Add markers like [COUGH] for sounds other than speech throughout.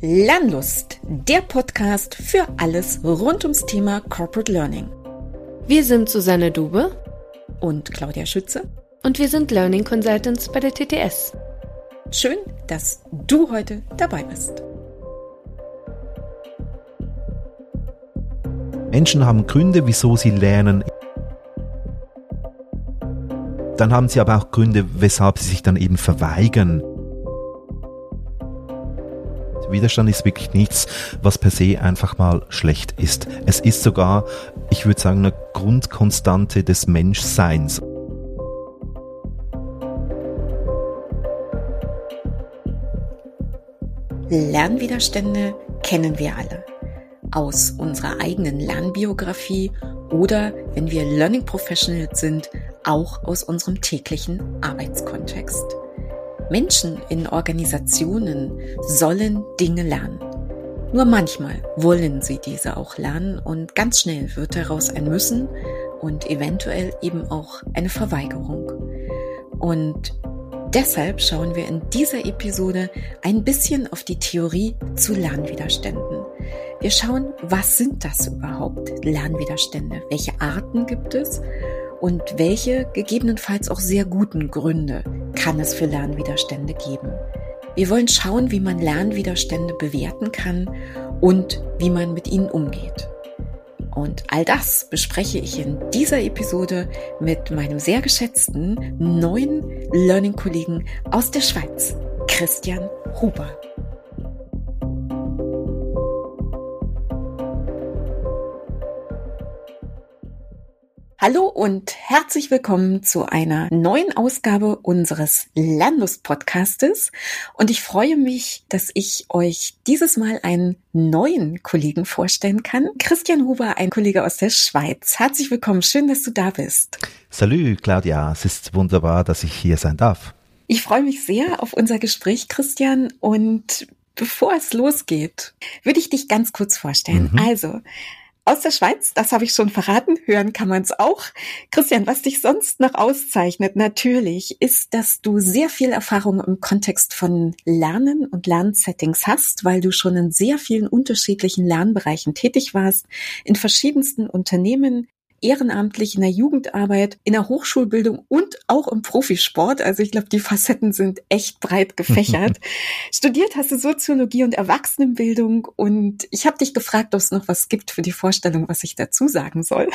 Lernlust, der Podcast für alles rund ums Thema Corporate Learning. Wir sind Susanne Dube und Claudia Schütze und wir sind Learning Consultants bei der TTS. Schön, dass du heute dabei bist. Menschen haben Gründe, wieso sie lernen. Dann haben sie aber auch Gründe, weshalb sie sich dann eben verweigern. Widerstand ist wirklich nichts, was per se einfach mal schlecht ist. Es ist sogar, ich würde sagen, eine Grundkonstante des Menschseins. Lernwiderstände kennen wir alle. Aus unserer eigenen Lernbiografie oder, wenn wir Learning Professionals sind, auch aus unserem täglichen Arbeitskontext. Menschen in Organisationen sollen Dinge lernen. Nur manchmal wollen sie diese auch lernen und ganz schnell wird daraus ein Müssen und eventuell eben auch eine Verweigerung. Und deshalb schauen wir in dieser Episode ein bisschen auf die Theorie zu Lernwiderständen. Wir schauen, was sind das überhaupt, Lernwiderstände? Welche Arten gibt es? Und welche gegebenenfalls auch sehr guten Gründe kann es für Lernwiderstände geben. Wir wollen schauen, wie man Lernwiderstände bewerten kann und wie man mit ihnen umgeht. Und all das bespreche ich in dieser Episode mit meinem sehr geschätzten neuen Learning-Kollegen aus der Schweiz, Christian Huber. Hallo und herzlich willkommen zu einer neuen Ausgabe unseres Lernlust-Podcastes. Und ich freue mich, dass ich euch dieses Mal einen neuen Kollegen vorstellen kann. Christian Huber, ein Kollege aus der Schweiz. Herzlich willkommen. Schön, dass du da bist. Salut, Claudia. Es ist wunderbar, dass ich hier sein darf. Ich freue mich sehr auf unser Gespräch, Christian. Und bevor es losgeht, würde ich dich ganz kurz vorstellen. Mhm. Also, aus der Schweiz, das habe ich schon verraten, hören kann man es auch. Christian, was dich sonst noch auszeichnet, natürlich, ist, dass du sehr viel Erfahrung im Kontext von Lernen und Lernsettings hast, weil du schon in sehr vielen unterschiedlichen Lernbereichen tätig warst, in verschiedensten Unternehmen, ehrenamtlich in der Jugendarbeit, in der Hochschulbildung und auch im Profisport. Also ich glaube, die Facetten sind echt breit gefächert. [LAUGHS] Studiert hast du Soziologie und Erwachsenenbildung und ich habe dich gefragt, ob es noch was gibt für die Vorstellung, was ich dazu sagen soll.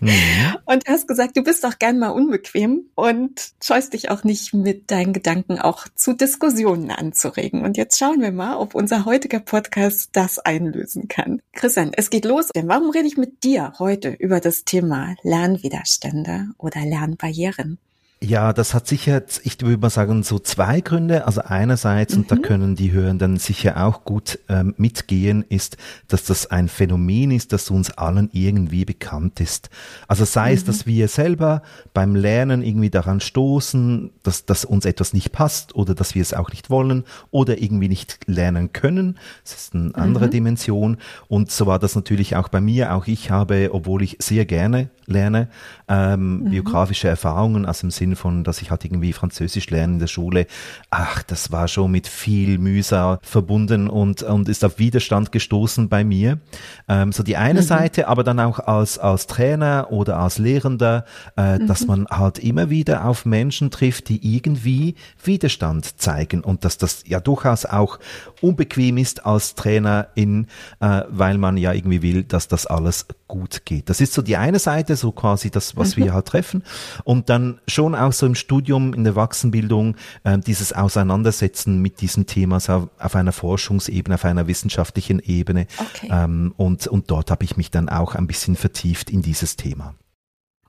Mhm. Und du hast gesagt, du bist auch gern mal unbequem und scheust dich auch nicht mit deinen Gedanken auch zu Diskussionen anzuregen. Und jetzt schauen wir mal, ob unser heutiger Podcast das einlösen kann. Christian, es geht los. Denn warum rede ich mit dir heute über das Thema Thema Lernwiderstände oder Lernbarrieren. Ja, das hat sicher, ich würde mal sagen, so zwei Gründe. Also einerseits, mhm. und da mhm. können die Hörenden sicher auch gut ähm, mitgehen, ist, dass das ein Phänomen ist, das uns allen irgendwie bekannt ist. Also sei mhm. es, dass wir selber beim Lernen irgendwie daran stoßen, dass, dass uns etwas nicht passt oder dass wir es auch nicht wollen oder irgendwie nicht lernen können. Das ist eine andere mhm. Dimension. Und so war das natürlich auch bei mir. Auch ich habe, obwohl ich sehr gerne lerne, ähm, mhm. biografische Erfahrungen aus dem Sinn von, dass ich halt irgendwie Französisch lernen in der Schule. Ach, das war schon mit viel Mühsal verbunden und, und ist auf Widerstand gestoßen bei mir. Ähm, so die eine mhm. Seite, aber dann auch als, als Trainer oder als Lehrender, äh, mhm. dass man halt immer wieder auf Menschen trifft, die irgendwie Widerstand zeigen und dass das ja durchaus auch unbequem ist als Trainerin, äh, weil man ja irgendwie will, dass das alles gut geht. Das ist so die eine Seite, so quasi das, was mhm. wir halt treffen. Und dann schon auch so im Studium, in der Wachsenbildung, äh, dieses Auseinandersetzen mit diesem Thema so auf einer Forschungsebene, auf einer wissenschaftlichen Ebene. Okay. Ähm, und, und dort habe ich mich dann auch ein bisschen vertieft in dieses Thema.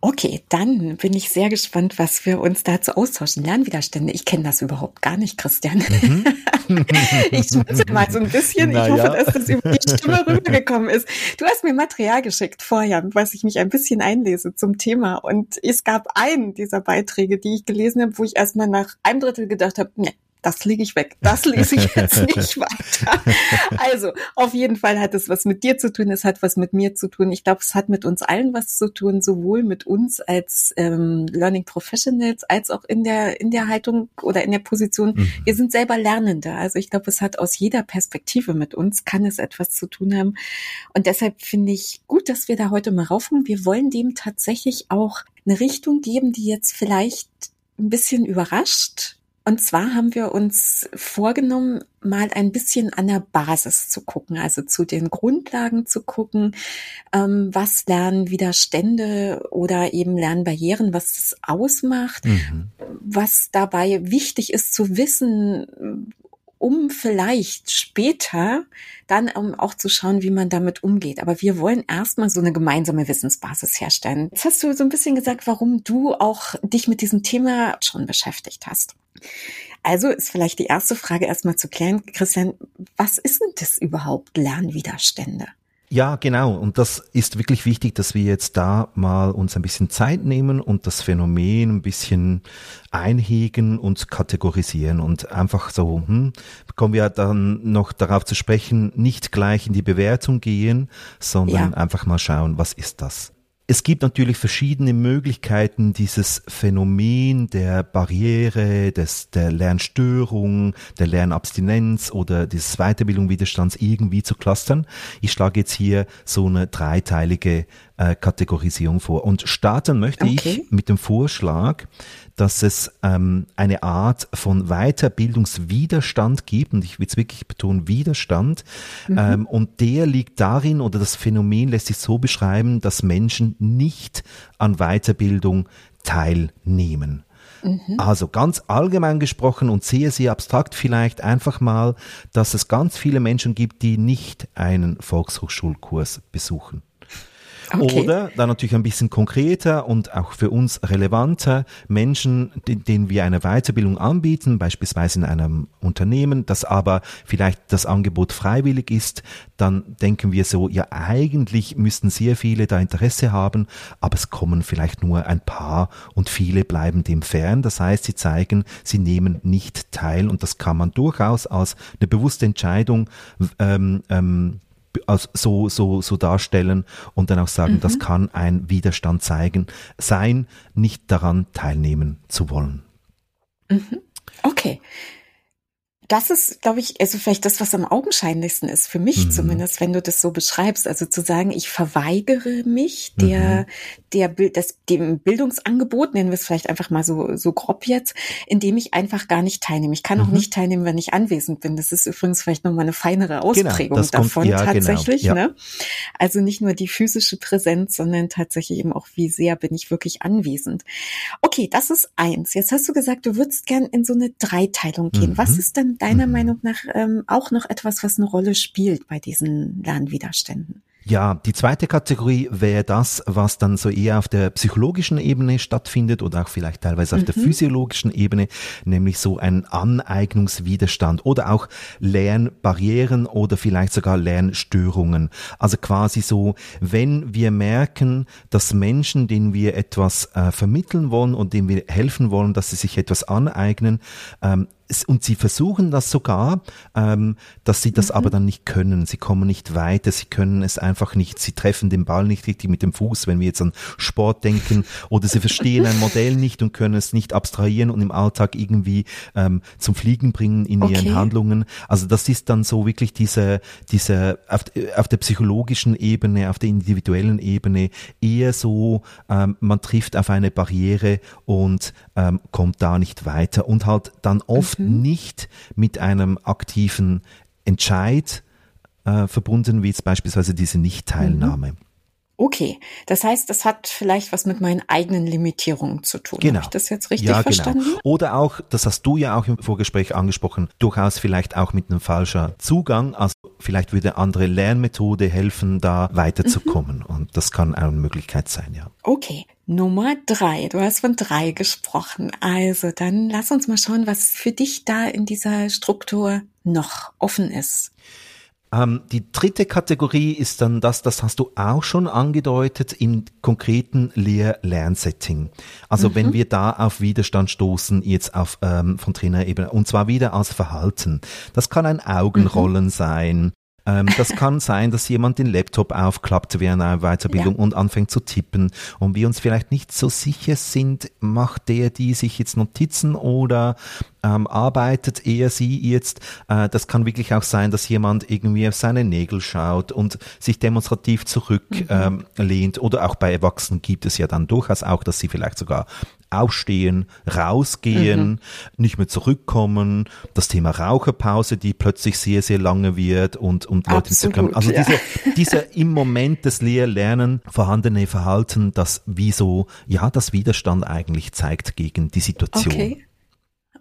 Okay, dann bin ich sehr gespannt, was wir uns dazu austauschen. Lernwiderstände. Ich kenne das überhaupt gar nicht, Christian. Mhm. [LAUGHS] [LAUGHS] ich schmunzel mal so ein bisschen. Na ich hoffe, ja. dass das über die Stimme [LAUGHS] rübergekommen ist. Du hast mir Material geschickt vorher, was ich mich ein bisschen einlese zum Thema. Und es gab einen dieser Beiträge, die ich gelesen habe, wo ich erstmal nach einem Drittel gedacht habe, nee, das lege ich weg. Das lese ich jetzt [LAUGHS] nicht weiter. Also, auf jeden Fall hat es was mit dir zu tun, es hat was mit mir zu tun. Ich glaube, es hat mit uns allen was zu tun, sowohl mit uns als ähm, Learning Professionals, als auch in der, in der Haltung oder in der Position. Mhm. Wir sind selber Lernende. Also ich glaube, es hat aus jeder Perspektive mit uns, kann es etwas zu tun haben. Und deshalb finde ich gut, dass wir da heute mal raufkommen. Wir wollen dem tatsächlich auch eine Richtung geben, die jetzt vielleicht ein bisschen überrascht, und zwar haben wir uns vorgenommen, mal ein bisschen an der Basis zu gucken, also zu den Grundlagen zu gucken, ähm, was lernen Widerstände oder eben Lernbarrieren, was das ausmacht, mhm. was dabei wichtig ist zu wissen, um vielleicht später dann um auch zu schauen, wie man damit umgeht. Aber wir wollen erstmal so eine gemeinsame Wissensbasis herstellen. Jetzt hast du so ein bisschen gesagt, warum du auch dich mit diesem Thema schon beschäftigt hast. Also ist vielleicht die erste Frage erstmal zu klären, Christian, was ist denn das überhaupt Lernwiderstände? Ja, genau. Und das ist wirklich wichtig, dass wir jetzt da mal uns ein bisschen Zeit nehmen und das Phänomen ein bisschen einhegen und kategorisieren und einfach so, hm, kommen wir dann noch darauf zu sprechen, nicht gleich in die Bewertung gehen, sondern ja. einfach mal schauen, was ist das? Es gibt natürlich verschiedene Möglichkeiten, dieses Phänomen der Barriere, des, der Lernstörung, der Lernabstinenz oder des Weiterbildung Widerstands irgendwie zu clustern. Ich schlage jetzt hier so eine dreiteilige äh, Kategorisierung vor. Und starten möchte okay. ich mit dem Vorschlag, dass es ähm, eine Art von Weiterbildungswiderstand gibt, und ich will es wirklich betonen, Widerstand, mhm. ähm, und der liegt darin, oder das Phänomen lässt sich so beschreiben, dass Menschen nicht an Weiterbildung teilnehmen. Mhm. Also ganz allgemein gesprochen und sehr, sehr abstrakt vielleicht einfach mal, dass es ganz viele Menschen gibt, die nicht einen Volkshochschulkurs besuchen. Okay. Oder dann natürlich ein bisschen konkreter und auch für uns relevanter Menschen, denen wir eine Weiterbildung anbieten, beispielsweise in einem Unternehmen, das aber vielleicht das Angebot freiwillig ist, dann denken wir so, ja eigentlich müssten sehr viele da Interesse haben, aber es kommen vielleicht nur ein paar und viele bleiben dem fern. Das heißt, sie zeigen, sie nehmen nicht teil und das kann man durchaus als eine bewusste Entscheidung ähm, ähm, so, so, so darstellen und dann auch sagen, mhm. das kann ein Widerstand zeigen, sein, nicht daran teilnehmen zu wollen. Mhm. Okay das ist, glaube ich, also vielleicht das, was am augenscheinlichsten ist, für mich mhm. zumindest, wenn du das so beschreibst. Also zu sagen, ich verweigere mich der, mhm. der, das, dem Bildungsangebot, nennen wir es vielleicht einfach mal so, so grob jetzt, indem ich einfach gar nicht teilnehme. Ich kann mhm. auch nicht teilnehmen, wenn ich anwesend bin. Das ist übrigens vielleicht nochmal eine feinere genau, Ausprägung genau, davon kommt, ja, tatsächlich. Genau, ja. ne? Also nicht nur die physische Präsenz, sondern tatsächlich eben auch, wie sehr bin ich wirklich anwesend. Okay, das ist eins. Jetzt hast du gesagt, du würdest gern in so eine Dreiteilung gehen. Was mhm. ist denn deiner mhm. Meinung nach ähm, auch noch etwas, was eine Rolle spielt bei diesen Lernwiderständen? Ja, die zweite Kategorie wäre das, was dann so eher auf der psychologischen Ebene stattfindet oder auch vielleicht teilweise auf mhm. der physiologischen Ebene, nämlich so ein Aneignungswiderstand oder auch Lernbarrieren oder vielleicht sogar Lernstörungen. Also quasi so, wenn wir merken, dass Menschen, denen wir etwas äh, vermitteln wollen und denen wir helfen wollen, dass sie sich etwas aneignen, ähm, und sie versuchen das sogar, ähm, dass sie das mhm. aber dann nicht können. Sie kommen nicht weiter, sie können es einfach nicht. Sie treffen den Ball nicht richtig mit dem Fuß, wenn wir jetzt an Sport denken, oder sie verstehen ein Modell nicht und können es nicht abstrahieren und im Alltag irgendwie ähm, zum Fliegen bringen in okay. ihren Handlungen. Also das ist dann so wirklich diese, diese auf, auf der psychologischen Ebene, auf der individuellen Ebene eher so, ähm, man trifft auf eine Barriere und ähm, kommt da nicht weiter und halt dann oft mhm. nicht mit einem aktiven Entscheid äh, verbunden, wie jetzt beispielsweise diese Nichtteilnahme. Mhm. Okay, das heißt, das hat vielleicht was mit meinen eigenen Limitierungen zu tun. Genau. Habe ich das jetzt richtig ja, genau. verstanden? Genau. Oder auch, das hast du ja auch im Vorgespräch angesprochen, durchaus vielleicht auch mit einem falschen Zugang. Also vielleicht würde andere Lernmethode helfen, da weiterzukommen. Mhm. Und das kann eine Möglichkeit sein, ja. Okay. Nummer drei. Du hast von drei gesprochen. Also dann lass uns mal schauen, was für dich da in dieser Struktur noch offen ist. Ähm, die dritte Kategorie ist dann das, das hast du auch schon angedeutet, im konkreten Lehr-Lernsetting. Also mhm. wenn wir da auf Widerstand stoßen, jetzt auf ähm, von Trainerebene, und zwar wieder als Verhalten. Das kann ein Augenrollen mhm. sein, ähm, das kann sein, dass jemand den Laptop aufklappt während einer Weiterbildung ja. und anfängt zu tippen und wir uns vielleicht nicht so sicher sind, macht der die sich jetzt Notizen oder ähm, arbeitet er sie jetzt. Äh, das kann wirklich auch sein, dass jemand irgendwie auf seine Nägel schaut und sich demonstrativ zurücklehnt. Mhm. Ähm, oder auch bei Erwachsenen gibt es ja dann durchaus auch, dass sie vielleicht sogar aufstehen, rausgehen, mhm. nicht mehr zurückkommen. Das Thema Raucherpause, die plötzlich sehr, sehr lange wird und, und Leute Absolut, Also ja. diese, dieser im Moment des Lehrlernen vorhandene Verhalten, das wie so, ja, das Widerstand eigentlich zeigt gegen die Situation. Okay.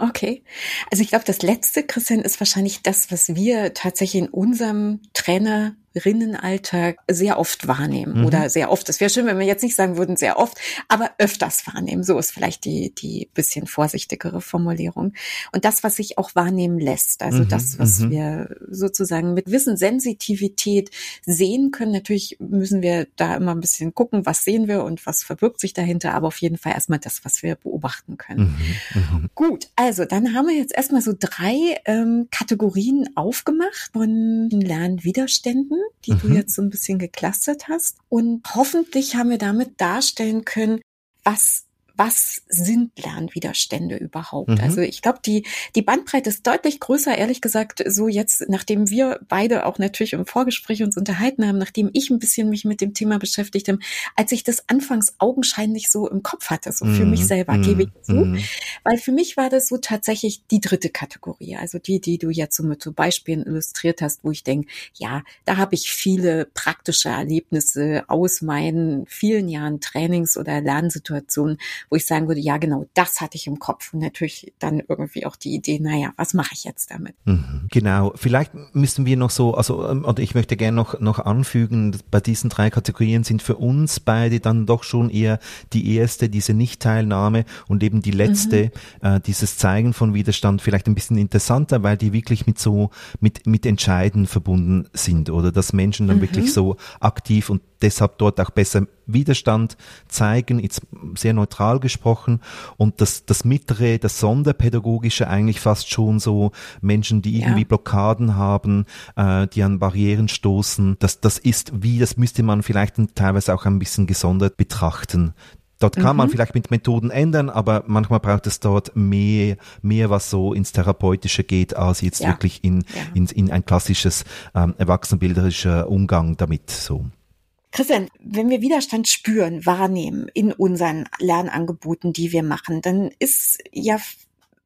Okay. Also ich glaube, das letzte, Christian, ist wahrscheinlich das, was wir tatsächlich in unserem Trainer Rinnenalltag sehr oft wahrnehmen mhm. oder sehr oft. Es wäre schön, wenn wir jetzt nicht sagen würden sehr oft, aber öfters wahrnehmen. So ist vielleicht die, die bisschen vorsichtigere Formulierung. Und das, was sich auch wahrnehmen lässt, also mhm. das, was mhm. wir sozusagen mit Wissen, Sensitivität sehen können. Natürlich müssen wir da immer ein bisschen gucken, was sehen wir und was verbirgt sich dahinter, aber auf jeden Fall erstmal das, was wir beobachten können. Mhm. mhm. Gut, also dann haben wir jetzt erstmal so drei ähm, Kategorien aufgemacht von Lernwiderständen die mhm. du jetzt so ein bisschen geklustert hast. Und hoffentlich haben wir damit darstellen können, was was sind Lernwiderstände überhaupt? Mhm. Also ich glaube, die, die Bandbreite ist deutlich größer, ehrlich gesagt, so jetzt, nachdem wir beide auch natürlich im Vorgespräch uns unterhalten haben, nachdem ich ein bisschen mich mit dem Thema beschäftigt habe, als ich das anfangs augenscheinlich so im Kopf hatte, so für mhm. mich selber, mhm. gebe ich zu. Mhm. Weil für mich war das so tatsächlich die dritte Kategorie, also die, die du jetzt so mit so Beispielen illustriert hast, wo ich denke, ja, da habe ich viele praktische Erlebnisse aus meinen vielen Jahren Trainings oder Lernsituationen, wo ich sagen würde, ja genau, das hatte ich im Kopf und natürlich dann irgendwie auch die Idee, naja, was mache ich jetzt damit? Mhm, genau, vielleicht müssen wir noch so, also ähm, oder ich möchte gerne noch, noch anfügen, bei diesen drei Kategorien sind für uns beide dann doch schon eher die erste, diese Nichtteilnahme und eben die letzte, mhm. äh, dieses Zeigen von Widerstand vielleicht ein bisschen interessanter, weil die wirklich mit so, mit, mit Entscheiden verbunden sind oder dass Menschen dann mhm. wirklich so aktiv und deshalb dort auch besser Widerstand zeigen, jetzt sehr neutral gesprochen. Und das, das mittlere, das Sonderpädagogische eigentlich fast schon so Menschen, die irgendwie ja. Blockaden haben, äh, die an Barrieren stoßen. Das, das ist wie, das müsste man vielleicht teilweise auch ein bisschen gesondert betrachten. Dort kann mhm. man vielleicht mit Methoden ändern, aber manchmal braucht es dort mehr, mehr was so ins Therapeutische geht, als jetzt ja. wirklich in, ja. in, in ein klassisches ähm, erwachsenbilderischer Umgang damit so. Christian, wenn wir Widerstand spüren, wahrnehmen in unseren Lernangeboten, die wir machen, dann ist ja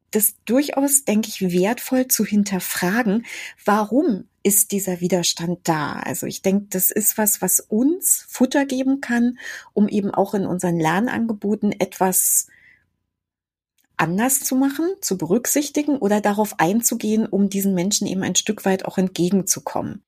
das durchaus, denke ich, wertvoll zu hinterfragen, warum ist dieser Widerstand da? Also ich denke, das ist was, was uns Futter geben kann, um eben auch in unseren Lernangeboten etwas anders zu machen, zu berücksichtigen oder darauf einzugehen, um diesen Menschen eben ein Stück weit auch entgegenzukommen.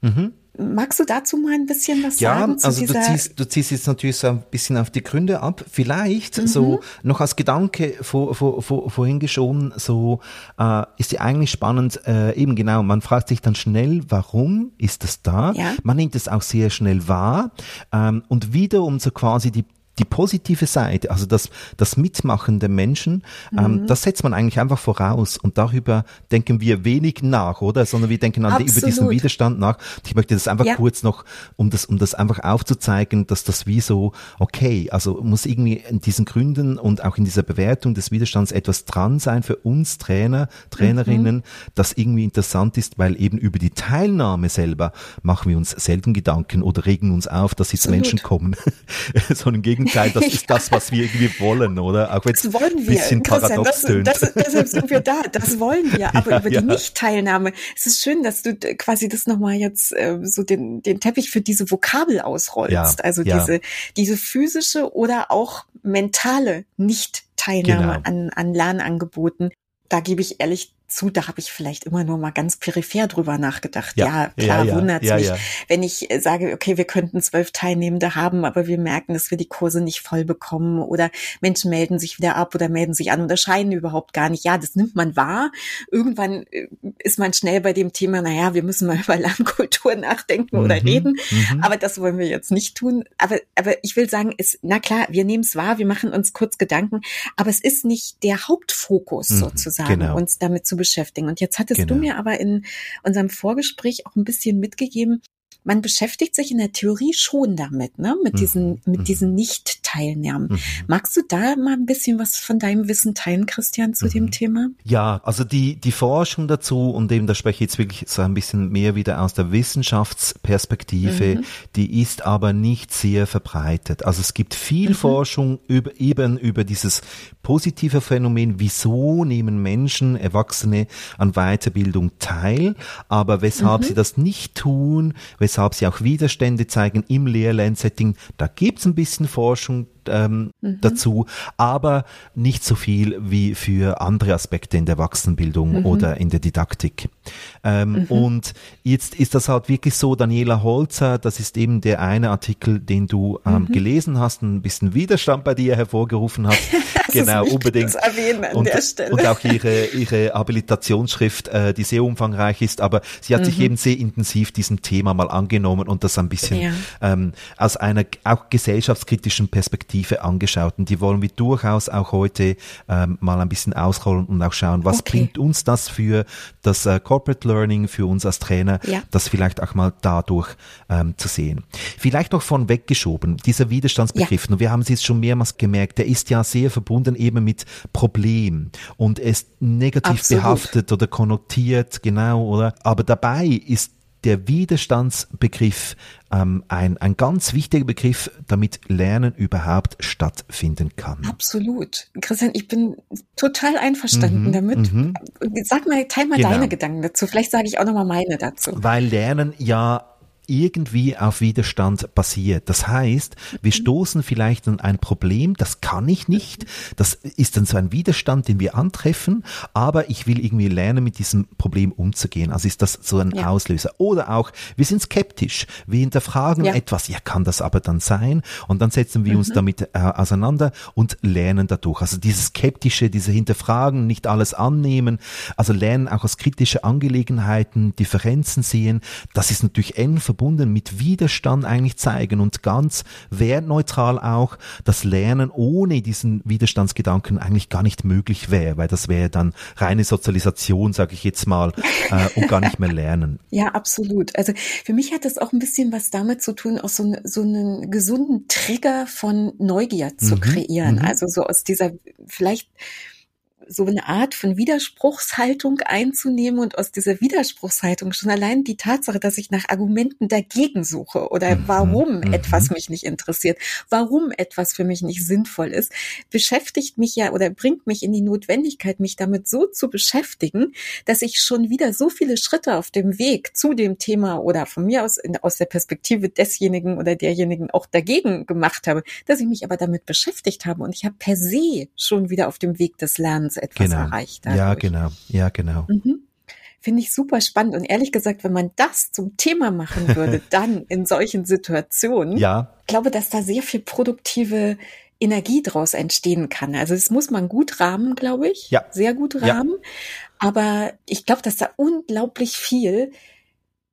Mhm. Magst du dazu mal ein bisschen was ja, sagen? Ja, also du ziehst, du ziehst jetzt natürlich so ein bisschen auf die Gründe ab. Vielleicht mhm. so noch als Gedanke vor, vor, vor, vorhin geschoben, so äh, ist ja eigentlich spannend, äh, eben genau, man fragt sich dann schnell, warum ist das da? Ja. Man nimmt es auch sehr schnell wahr ähm, und wiederum so quasi die die positive Seite, also das, das Mitmachen der Menschen, ähm, mhm. das setzt man eigentlich einfach voraus und darüber denken wir wenig nach, oder? Sondern wir denken an, über diesen Widerstand nach. Ich möchte das einfach ja. kurz noch, um das, um das einfach aufzuzeigen, dass das wie so, okay, also muss irgendwie in diesen Gründen und auch in dieser Bewertung des Widerstands etwas dran sein für uns Trainer, Trainerinnen, mhm. das irgendwie interessant ist, weil eben über die Teilnahme selber machen wir uns selten Gedanken oder regen uns auf, dass jetzt Absolut. Menschen kommen, [LAUGHS] sondern gegen Gegenteil, das [LAUGHS] ist das, was wir irgendwie wollen, oder? Auch wenn es ein bisschen paradox tönt. Das, das, deshalb sind wir da, das wollen wir. [LAUGHS] Aber ja, über ja. die Nichtteilnahme, es ist schön, dass du quasi das nochmal jetzt äh, so den, den Teppich für diese Vokabel ausrollst. Ja, also diese, diese physische oder auch mentale Nichtteilnahme genau. an, an Lernangeboten. Da gebe ich ehrlich zu, da habe ich vielleicht immer nur mal ganz peripher drüber nachgedacht. Ja, Ja, klar, ja, ja, wundert's mich, wenn ich äh, sage, okay, wir könnten zwölf Teilnehmende haben, aber wir merken, dass wir die Kurse nicht voll bekommen oder Menschen melden sich wieder ab oder melden sich an oder scheinen überhaupt gar nicht. Ja, das nimmt man wahr. Irgendwann äh, ist man schnell bei dem Thema, naja, wir müssen mal [LAUGHS] über Lernkultur nachdenken oder Mhm, reden. mhm. Aber das wollen wir jetzt nicht tun. Aber, aber ich will sagen, es, na klar, wir nehmen es wahr, wir machen uns kurz Gedanken, aber es ist nicht der Hauptfokus Mhm, sozusagen, genau. uns damit zu beschäftigen. Und jetzt hattest Genau. du mir aber in unserem Vorgespräch auch ein bisschen mitgegeben, man beschäftigt sich in der Theorie schon damit, ne? Mit Mhm, diesen, mit mhm. diesen Nicht-Teilnahmen. Mhm. Magst du da mal ein bisschen was von deinem Wissen teilen, Christian, zu Mhm. dem Thema? Ja, also die, die Forschung dazu, und eben da spreche ich jetzt wirklich so ein bisschen mehr wieder aus der Wissenschaftsperspektive, Mhm. die ist aber nicht sehr verbreitet. Also es gibt viel Mhm. Forschung über, eben über dieses positive Phänomen, wieso nehmen Menschen, Erwachsene an Weiterbildung teil, aber weshalb Mhm. sie das nicht tun, weshalb sie auch Widerstände zeigen im Lehr-Lernsetting, da gibt's ein bisschen Forschung ähm, Mhm. dazu, aber nicht so viel wie für andere Aspekte in der Erwachsenenbildung Mhm. oder in der Didaktik. Ähm, Und jetzt ist das halt wirklich so, Daniela Holzer, das ist eben der eine Artikel, den du ähm, Mhm. gelesen hast, ein bisschen Widerstand bei dir hervorgerufen hat. [LAUGHS] Das genau, ist unbedingt. Das erwähnen an Und, der Stelle. und auch ihre, ihre Habilitationsschrift, äh, die sehr umfangreich ist, aber sie hat sich Mhm. eben sehr intensiv diesem Thema mal angenommen und das ein bisschen Ja. ähm, aus einer auch gesellschaftskritischen Perspektive angeschaut. Und die wollen wir durchaus auch heute ähm, mal ein bisschen ausrollen und auch schauen, was Okay. bringt uns das für das äh, Corporate Learning, für uns als Trainer, Ja. das vielleicht auch mal dadurch ähm, zu sehen. Vielleicht noch von weggeschoben, dieser Widerstandsbegriff, und wir haben es jetzt schon mehrmals gemerkt, der ist ja sehr verbunden eben mit Problem und ist negativ Absolut. behaftet oder konnotiert, genau, oder? Aber dabei ist der Widerstandsbegriff ähm, ein, ein ganz wichtiger Begriff, damit Lernen überhaupt stattfinden kann. Absolut. Christian, ich bin total einverstanden Mhm, damit. mhm. Sag mal, teil mal Genau. deine Gedanken dazu. Vielleicht sage ich auch noch mal meine dazu. Weil Lernen ja irgendwie auf Widerstand basiert. Das heißt, wir stoßen vielleicht an ein Problem, das kann ich nicht, das ist dann so ein Widerstand, den wir antreffen, aber ich will irgendwie lernen, mit diesem Problem umzugehen. Also ist das so ein Ja. Auslöser. Oder auch, wir sind skeptisch, wir hinterfragen Ja. etwas, ja, kann das aber dann sein? Und dann setzen wir uns damit äh, auseinander und lernen dadurch. Also dieses skeptische, diese Hinterfragen, nicht alles annehmen, also lernen auch aus kritische Angelegenheiten, Differenzen sehen, das ist natürlich eng verbunden mit Widerstand eigentlich zeigen und ganz wertneutral auch, dass Lernen ohne diesen Widerstandsgedanken eigentlich gar nicht möglich wäre, weil das wäre dann reine Sozialisation, sage ich jetzt mal, äh, und gar nicht mehr lernen. [LAUGHS] Ja, absolut. Also für mich hat das auch ein bisschen was damit zu tun, auch so, so einen gesunden Trigger von Neugier zu Mhm, kreieren. mhm. Also so aus dieser vielleicht so eine Art von Widerspruchshaltung einzunehmen und aus dieser Widerspruchshaltung schon allein die Tatsache, dass ich nach Argumenten dagegen suche oder Mhm, warum mhm. etwas mich nicht interessiert, warum etwas für mich nicht sinnvoll ist, beschäftigt mich ja oder bringt mich in die Notwendigkeit, mich damit so zu beschäftigen, dass ich schon wieder so viele Schritte auf dem Weg zu dem Thema oder von mir aus in, aus der Perspektive desjenigen oder derjenigen auch dagegen gemacht habe, dass ich mich aber damit beschäftigt habe und ich habe per se schon wieder auf dem Weg des Lernens etwas Genau. erreicht. Ja, dadurch. genau. Ja, genau. Mhm. Finde ich super spannend. Und ehrlich gesagt, wenn man das zum Thema machen würde, [LAUGHS] dann in solchen Situationen, Ja, ich glaube, dass da sehr viel produktive Energie draus entstehen kann. Also das muss man gut rahmen, glaube ich. Ja. Sehr gut Ja. rahmen. Aber ich glaube, dass da unglaublich viel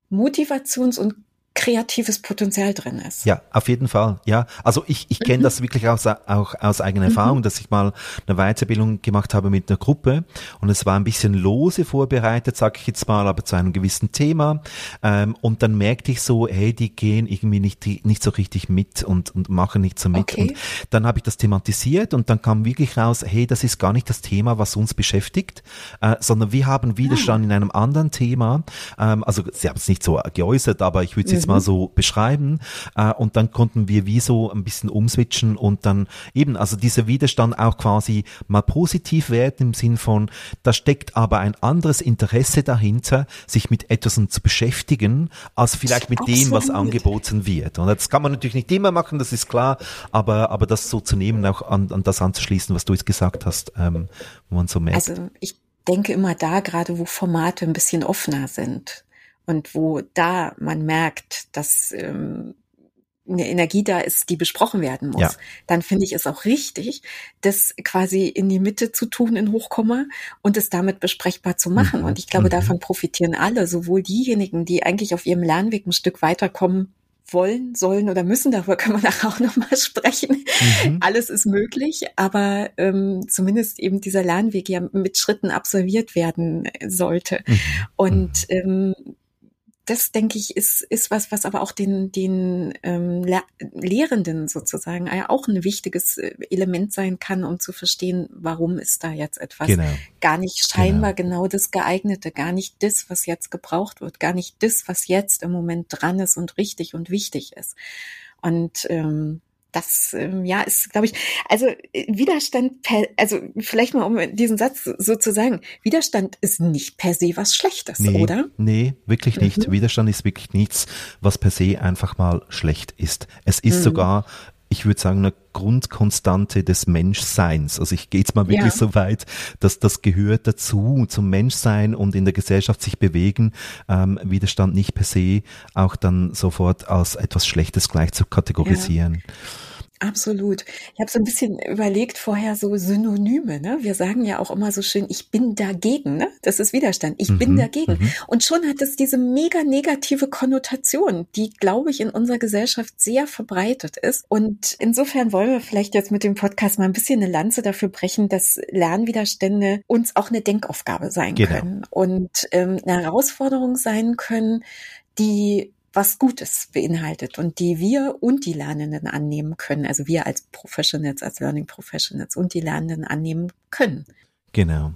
Motivations- und kreatives Potenzial drin ist. Ja, auf jeden Fall. Ja, also ich, ich kenne Mhm. das wirklich aus, auch aus eigener Erfahrung, dass ich mal eine Weiterbildung gemacht habe mit einer Gruppe und es war ein bisschen lose vorbereitet, sage ich jetzt mal, aber zu einem gewissen Thema. Ähm, und dann merkte ich so, hey, die gehen irgendwie nicht, nicht so richtig mit und, und machen nicht so mit. Okay. Und dann habe ich das thematisiert und dann kam wirklich raus, hey, das ist gar nicht das Thema, was uns beschäftigt, äh, sondern wir haben Widerstand in einem anderen Thema. Ähm, also sie haben es nicht so geäußert, aber ich würde es jetzt mal so beschreiben. Äh, und dann konnten wir wie so ein bisschen umswitchen und dann eben, also dieser Widerstand auch quasi mal positiv werden im Sinn von, da steckt aber ein anderes Interesse dahinter, sich mit etwas zu beschäftigen, als vielleicht mit dem, was Absolut. angeboten wird. Und das kann man natürlich nicht immer machen, das ist klar, aber, aber das so zu nehmen, auch an, an das anzuschließen, was du jetzt gesagt hast, ähm, wo man so merkt. Also ich denke immer da, gerade wo Formate ein bisschen offener sind und wo da man merkt, dass ähm, eine Energie da ist, die besprochen werden muss, ja. dann finde ich es auch richtig, das quasi in die Mitte zu tun in Hochkomma und es damit besprechbar zu machen. Mhm. Und ich glaube, mhm. davon profitieren alle, sowohl diejenigen, die eigentlich auf ihrem Lernweg ein Stück weiterkommen wollen, sollen oder müssen, darüber können wir [LAUGHS] nachher auch nochmal sprechen. Mhm. Alles ist möglich, aber ähm, zumindest eben dieser Lernweg ja mit Schritten absolviert werden sollte. Mhm. Und ähm, das denke ich ist ist was was aber auch den den ähm, Lehrenden sozusagen ja auch ein wichtiges äh, Element sein kann, um zu verstehen, warum ist da jetzt etwas genau. gar nicht scheinbar genau. genau das geeignete, gar nicht das, was jetzt gebraucht wird, gar nicht das, was jetzt im Moment dran ist und richtig und wichtig ist. Und ähm, das ähm, ja ist, glaube ich, also äh, Widerstand per, also vielleicht mal um diesen Satz so zu sagen, Widerstand ist nicht per se was Schlechtes, nee, oder? Nee, wirklich nicht. Mhm. Widerstand ist wirklich nichts, was per se einfach mal schlecht ist. Es ist mhm. sogar ich würde sagen, eine Grundkonstante des Menschseins. Also ich gehe jetzt mal wirklich ja. so weit, dass das gehört dazu, zum Menschsein und in der Gesellschaft sich bewegen, ähm, Widerstand nicht per se auch dann sofort als etwas Schlechtes gleich zu kategorisieren. Ja. Absolut. Ich habe so ein bisschen überlegt vorher so Synonyme. Ne? Wir sagen ja auch immer so schön, ich bin dagegen. Ne? Das ist Widerstand. Ich mhm, bin dagegen. Mhm. Und schon hat es diese mega negative Konnotation, die, glaube ich, in unserer Gesellschaft sehr verbreitet ist. Und insofern wollen wir vielleicht jetzt mit dem Podcast mal ein bisschen eine Lanze dafür brechen, dass Lernwiderstände uns auch eine Denkaufgabe sein genau. können und ähm, eine Herausforderung sein können, die was Gutes beinhaltet und die wir und die Lernenden annehmen können, also wir als Professionals, als Learning Professionals und die Lernenden annehmen können. Genau.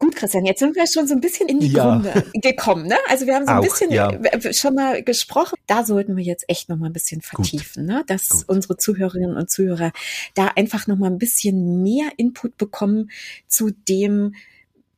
Gut, Christian, jetzt sind wir schon so ein bisschen in die ja. Gründe gekommen. Ne? Also wir haben so ein Auch, bisschen ja. Äh, schon mal gesprochen. Da sollten wir jetzt echt noch mal ein bisschen vertiefen, Gut. ne? dass Gut. unsere Zuhörerinnen und Zuhörer da einfach noch mal ein bisschen mehr Input bekommen zu dem,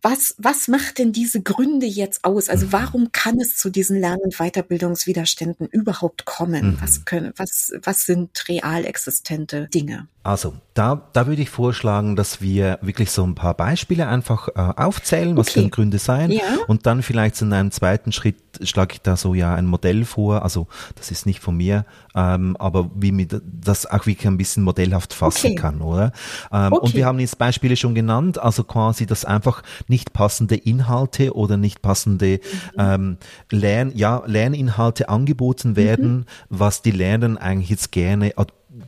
was, was macht denn diese Gründe jetzt aus? Also mhm. warum kann es zu diesen Lern- und Weiterbildungswiderständen überhaupt kommen? Mhm. Was können, was, was sind real existente Dinge? Also, da, da würde ich vorschlagen, dass wir wirklich so ein paar Beispiele einfach äh, aufzählen, was okay. können Gründe sein. Ja. Und dann vielleicht in einem zweiten Schritt schlage ich da so ja ein Modell vor. Also, das ist nicht von mir, ähm, aber wie mir das auch wirklich ein bisschen modellhaft fassen okay. kann, oder? Ähm, okay. Und wir haben jetzt Beispiele schon genannt, also quasi, dass einfach nicht passende Inhalte oder nicht passende mhm. ähm, Lern, ja, Lerninhalte angeboten werden, mhm. was die Lernen eigentlich jetzt gerne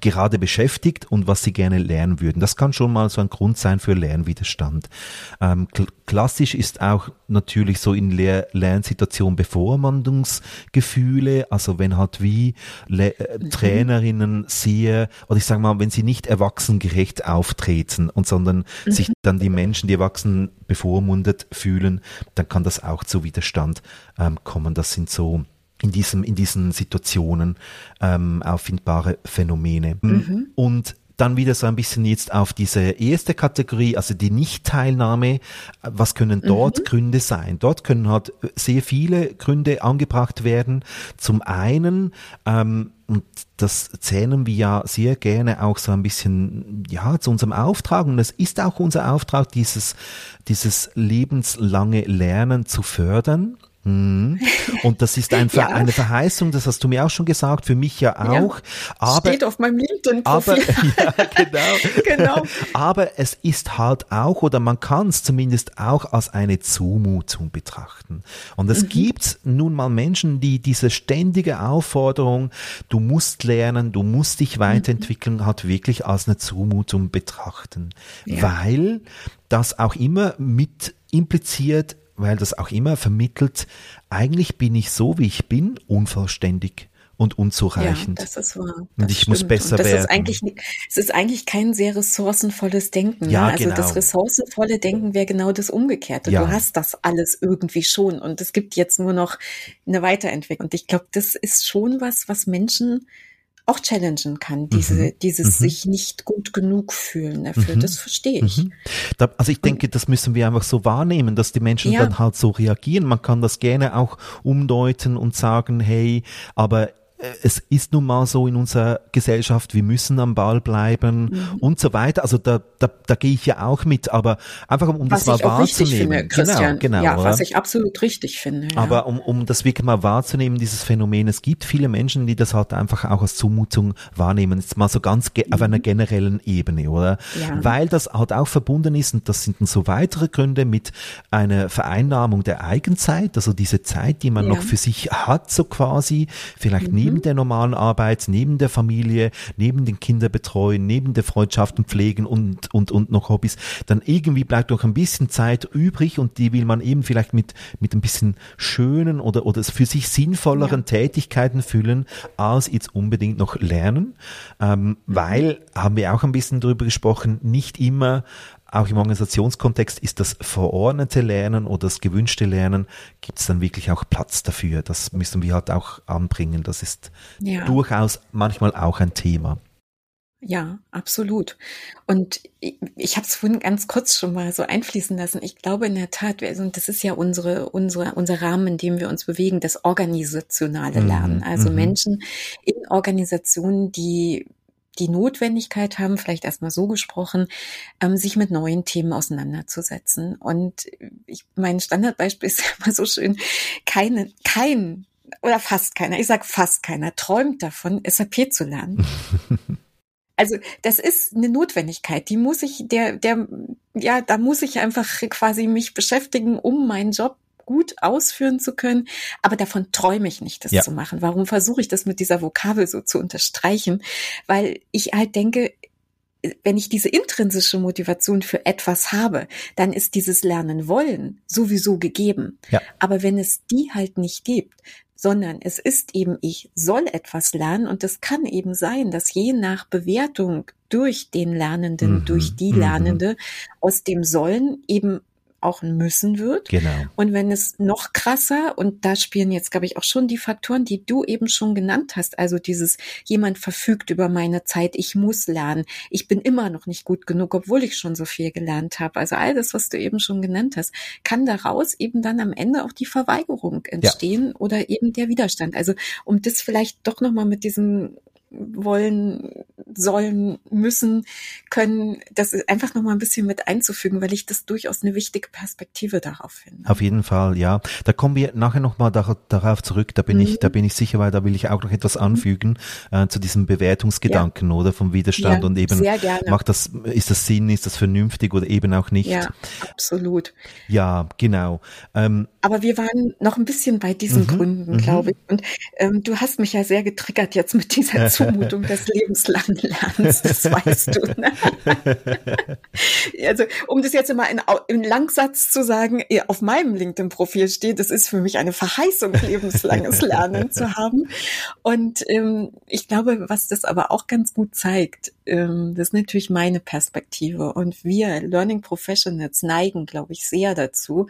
gerade beschäftigt und was sie gerne lernen würden. Das kann schon mal so ein Grund sein für Lernwiderstand. Ähm, klassisch ist auch natürlich so in Lehr Lernsituationen Bevormundungsgefühle, also wenn halt wie Le äh, mhm. Trainerinnen sehr, oder ich sage mal, wenn sie nicht erwachsengerecht auftreten und sondern mhm. sich dann die Menschen, die Erwachsenen bevormundet fühlen, dann kann das auch zu Widerstand ähm, kommen. Das sind so in, diesem, in diesen Situationen ähm, auffindbare Phänomene. Mhm. Und dann wieder so ein bisschen jetzt auf diese erste Kategorie, also die Nichtteilnahme. Was können dort mhm. Gründe sein? Dort können halt sehr viele Gründe angebracht werden. Zum einen, ähm, und das zählen wir ja sehr gerne auch so ein bisschen, ja, zu unserem Auftrag. Und es ist auch unser Auftrag, dieses, dieses lebenslange Lernen zu fördern. Mhm. Und das ist einfach [LAUGHS] ja. eine Verheißung, das hast du mir auch schon gesagt, für mich ja auch. Ja. Aber, Steht auf meinem LinkedIn-Profil. [LAUGHS] ja, genau. [LAUGHS] genau. Aber es ist halt auch, oder man kann es zumindest auch als eine Zumutung betrachten. Und es mhm. gibt nun mal Menschen, die diese ständige Aufforderung, du musst lernen, du musst dich weiterentwickeln, mhm. halt wirklich als eine Zumutung betrachten. Weil das auch immer mit impliziert, weil das auch immer vermittelt, eigentlich bin ich so, wie ich bin, unvollständig und unzureichend. Ja, das ist wahr. Das und ich stimmt. muss besser das werden. Ist eigentlich, es ist eigentlich kein sehr ressourcenvolles Denken. Ja, ne? Also genau. das ressourcenvolle Denken wäre genau das Umgekehrte. Ja. Du hast das alles irgendwie schon und es gibt jetzt nur noch eine Weiterentwicklung. Und ich glaube, das ist schon was, was Menschen auch challengen kann, diese, mhm. dieses mhm. sich nicht gut genug fühlen dafür. Mhm. Das verstehe ich. Mhm. Da, also ich denke, das müssen wir einfach so wahrnehmen, dass die Menschen ja. dann halt so reagieren. Man kann das gerne auch umdeuten und sagen, hey, aber es ist nun mal so in unserer Gesellschaft, wir müssen am Ball bleiben mhm. und so weiter. Also da, da, da gehe ich ja auch mit, aber einfach um, um das mal wahrzunehmen. Finde, Christian. Genau, genau. Ja, oder? was ich absolut richtig finde. Ja. Aber um, um das wirklich mal wahrzunehmen, dieses Phänomen, es gibt viele Menschen, die das halt einfach auch als Zumutung wahrnehmen. Jetzt mal so ganz mhm. auf einer generellen Ebene, oder? Ja. Weil das halt auch verbunden ist, und das sind dann so weitere Gründe mit einer Vereinnahmung der Eigenzeit, also diese Zeit, die man ja. noch für sich hat, so quasi, vielleicht mhm. Neben der normalen Arbeit, neben der Familie, neben den Kinderbetreuen, neben der Freundschaften pflegen und, und, und noch Hobbys, dann irgendwie bleibt noch ein bisschen Zeit übrig und die will man eben vielleicht mit, mit ein bisschen schönen oder, oder für sich sinnvolleren ja. Tätigkeiten füllen, als jetzt unbedingt noch lernen, ähm, mhm. weil, haben wir auch ein bisschen drüber gesprochen, nicht immer auch im Organisationskontext ist das verordnete Lernen oder das gewünschte Lernen, gibt es dann wirklich auch Platz dafür. Das müssen wir halt auch anbringen. Das ist ja. durchaus manchmal auch ein Thema. Ja, absolut. Und ich, ich habe es vorhin ganz kurz schon mal so einfließen lassen. Ich glaube in der Tat, also das ist ja unsere, unsere, unser Rahmen, in dem wir uns bewegen, das organisationale mhm, Lernen. Also mhm. Menschen in Organisationen, die die Notwendigkeit haben, vielleicht erstmal so gesprochen, ähm, sich mit neuen Themen auseinanderzusetzen. Und ich, mein Standardbeispiel ist [LAUGHS] immer so schön, keine, kein oder fast keiner, ich sage fast keiner, träumt davon, SAP zu lernen. [LAUGHS] Also das ist eine Notwendigkeit, die muss ich, der, der, ja, da muss ich einfach quasi mich beschäftigen, um meinen Job gut ausführen zu können. Aber davon träume ich nicht, das ja. zu machen. Warum versuche ich das mit dieser Vokabel so zu unterstreichen? Weil ich halt denke, wenn ich diese intrinsische Motivation für etwas habe, dann ist dieses Lernen wollen sowieso gegeben. Ja. Aber wenn es die halt nicht gibt, sondern es ist eben, ich soll etwas lernen und es kann eben sein, dass je nach Bewertung durch den Lernenden, mhm. durch die mhm. Lernende aus dem Sollen eben auch ein Müssen wird. Genau. Und wenn es noch krasser, und da spielen jetzt, glaube ich, auch schon die Faktoren, die du eben schon genannt hast, also dieses, jemand verfügt über meine Zeit, ich muss lernen, ich bin immer noch nicht gut genug, obwohl ich schon so viel gelernt habe. Also all das, was du eben schon genannt hast, kann daraus eben dann am Ende auch die Verweigerung entstehen ja. oder eben der Widerstand. Also um das vielleicht doch nochmal mit diesem wollen, sollen, müssen, können, das einfach nochmal ein bisschen mit einzufügen, weil ich das durchaus eine wichtige Perspektive darauf finde. Auf jeden Fall, ja. Da kommen wir nachher nochmal darauf zurück, da bin mhm. ich, da bin ich sicher, weil da will ich auch noch etwas anfügen äh, zu diesem Bewertungsgedanken, ja. oder vom Widerstand ja, und eben macht das, ist das Sinn, ist das vernünftig oder eben auch nicht. Ja, absolut. Ja, genau. Ähm, Aber wir waren noch ein bisschen bei diesen mhm, Gründen, mhm. glaube ich. Und ähm, du hast mich ja sehr getriggert jetzt mit dieser [LAUGHS] Zumutung des lebenslangen Lernens, das weißt du. Ne? [LAUGHS] also, um das jetzt immer in, in Langsatz zu sagen, auf meinem LinkedIn-Profil steht, das ist für mich eine Verheißung, [LAUGHS] lebenslanges Lernen zu haben. Und ähm, ich glaube, was das aber auch ganz gut zeigt, ähm, das ist natürlich meine Perspektive. Und wir Learning Professionals neigen, glaube ich, sehr dazu,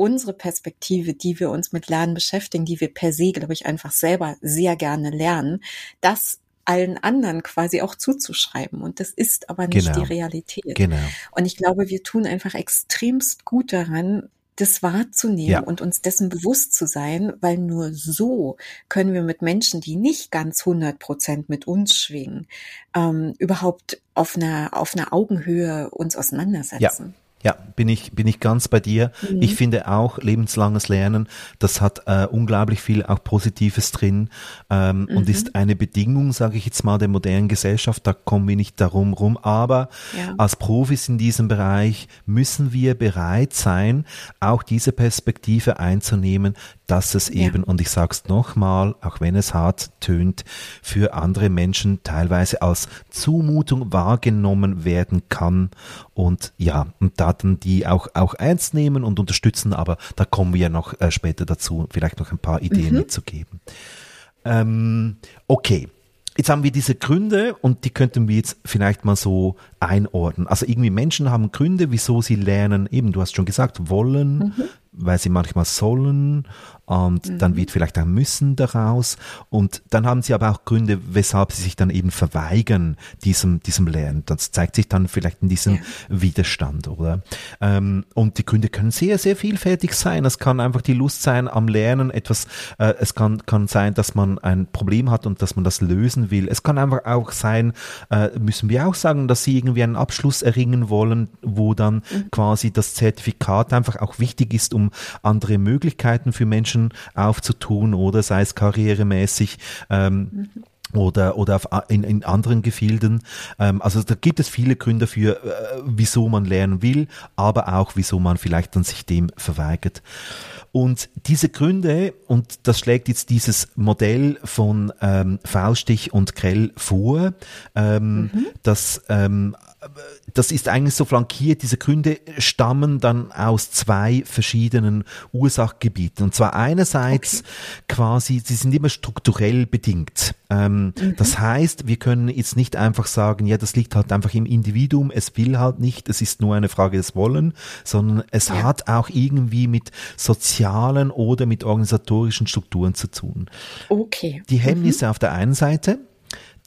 unsere Perspektive, die wir uns mit Lernen beschäftigen, die wir per se, glaube ich, einfach selber sehr gerne lernen, das allen anderen quasi auch zuzuschreiben. Und das ist aber nicht genau. die Realität. Genau. Und ich glaube, wir tun einfach extremst gut daran, das wahrzunehmen ja. und uns dessen bewusst zu sein, weil nur so können wir mit Menschen, die nicht ganz 100 Prozent mit uns schwingen, ähm, überhaupt auf einer, auf einer Augenhöhe uns auseinandersetzen. Ja. Ja, bin ich, bin ich ganz bei dir. Mhm. Ich finde auch lebenslanges Lernen, das hat äh, unglaublich viel auch Positives drin ähm, mhm. und ist eine Bedingung, sage ich jetzt mal, der modernen Gesellschaft. Da kommen wir nicht darum rum. Aber ja. als Profis in diesem Bereich müssen wir bereit sein, auch diese Perspektive einzunehmen, dass es eben, ja. und ich sage es nochmal, auch wenn es hart tönt, für andere Menschen teilweise als Zumutung wahrgenommen werden kann. Und ja, und da dann die auch, auch ernst nehmen und unterstützen, aber da kommen wir ja noch äh, später dazu, vielleicht noch ein paar Ideen mhm. mitzugeben. Ähm, okay. Jetzt haben wir diese Gründe und die könnten wir jetzt vielleicht mal so einordnen. Also irgendwie Menschen haben Gründe, wieso sie lernen, eben du hast schon gesagt, wollen, mhm. Weil sie manchmal sollen und mhm. dann wird vielleicht ein Müssen daraus und dann haben sie aber auch Gründe, weshalb sie sich dann eben verweigern diesem, diesem Lernen. Das zeigt sich dann vielleicht in diesem ja. Widerstand, oder? Ähm, und die Gründe können sehr, sehr vielfältig sein. Es kann einfach die Lust sein am Lernen, etwas, äh, es kann, kann sein, dass man ein Problem hat und dass man das lösen will. Es kann einfach auch sein, äh, müssen wir auch sagen, dass sie irgendwie einen Abschluss erringen wollen, wo dann mhm. quasi das Zertifikat einfach auch wichtig ist, um andere Möglichkeiten für Menschen aufzutun oder sei es karrieremäßig. Ähm, mhm oder oder auf, in, in anderen Gefilden. Ähm, also da gibt es viele Gründe für, äh, wieso man lernen will, aber auch wieso man vielleicht dann sich dem verweigert. Und diese Gründe, und das schlägt jetzt dieses Modell von ähm, Faustich und Krell vor, ähm, mhm. dass ähm, das ist eigentlich so flankiert, diese Gründe stammen dann aus zwei verschiedenen Ursachgebieten. Und zwar einerseits okay. quasi, sie sind immer strukturell bedingt. Ähm, mhm. Das heißt, wir können jetzt nicht einfach sagen, ja, das liegt halt einfach im Individuum, es will halt nicht, es ist nur eine Frage des Wollen, sondern es ja. hat auch irgendwie mit sozialen oder mit organisatorischen Strukturen zu tun. Okay. Die Hemmnisse mhm. auf der einen Seite,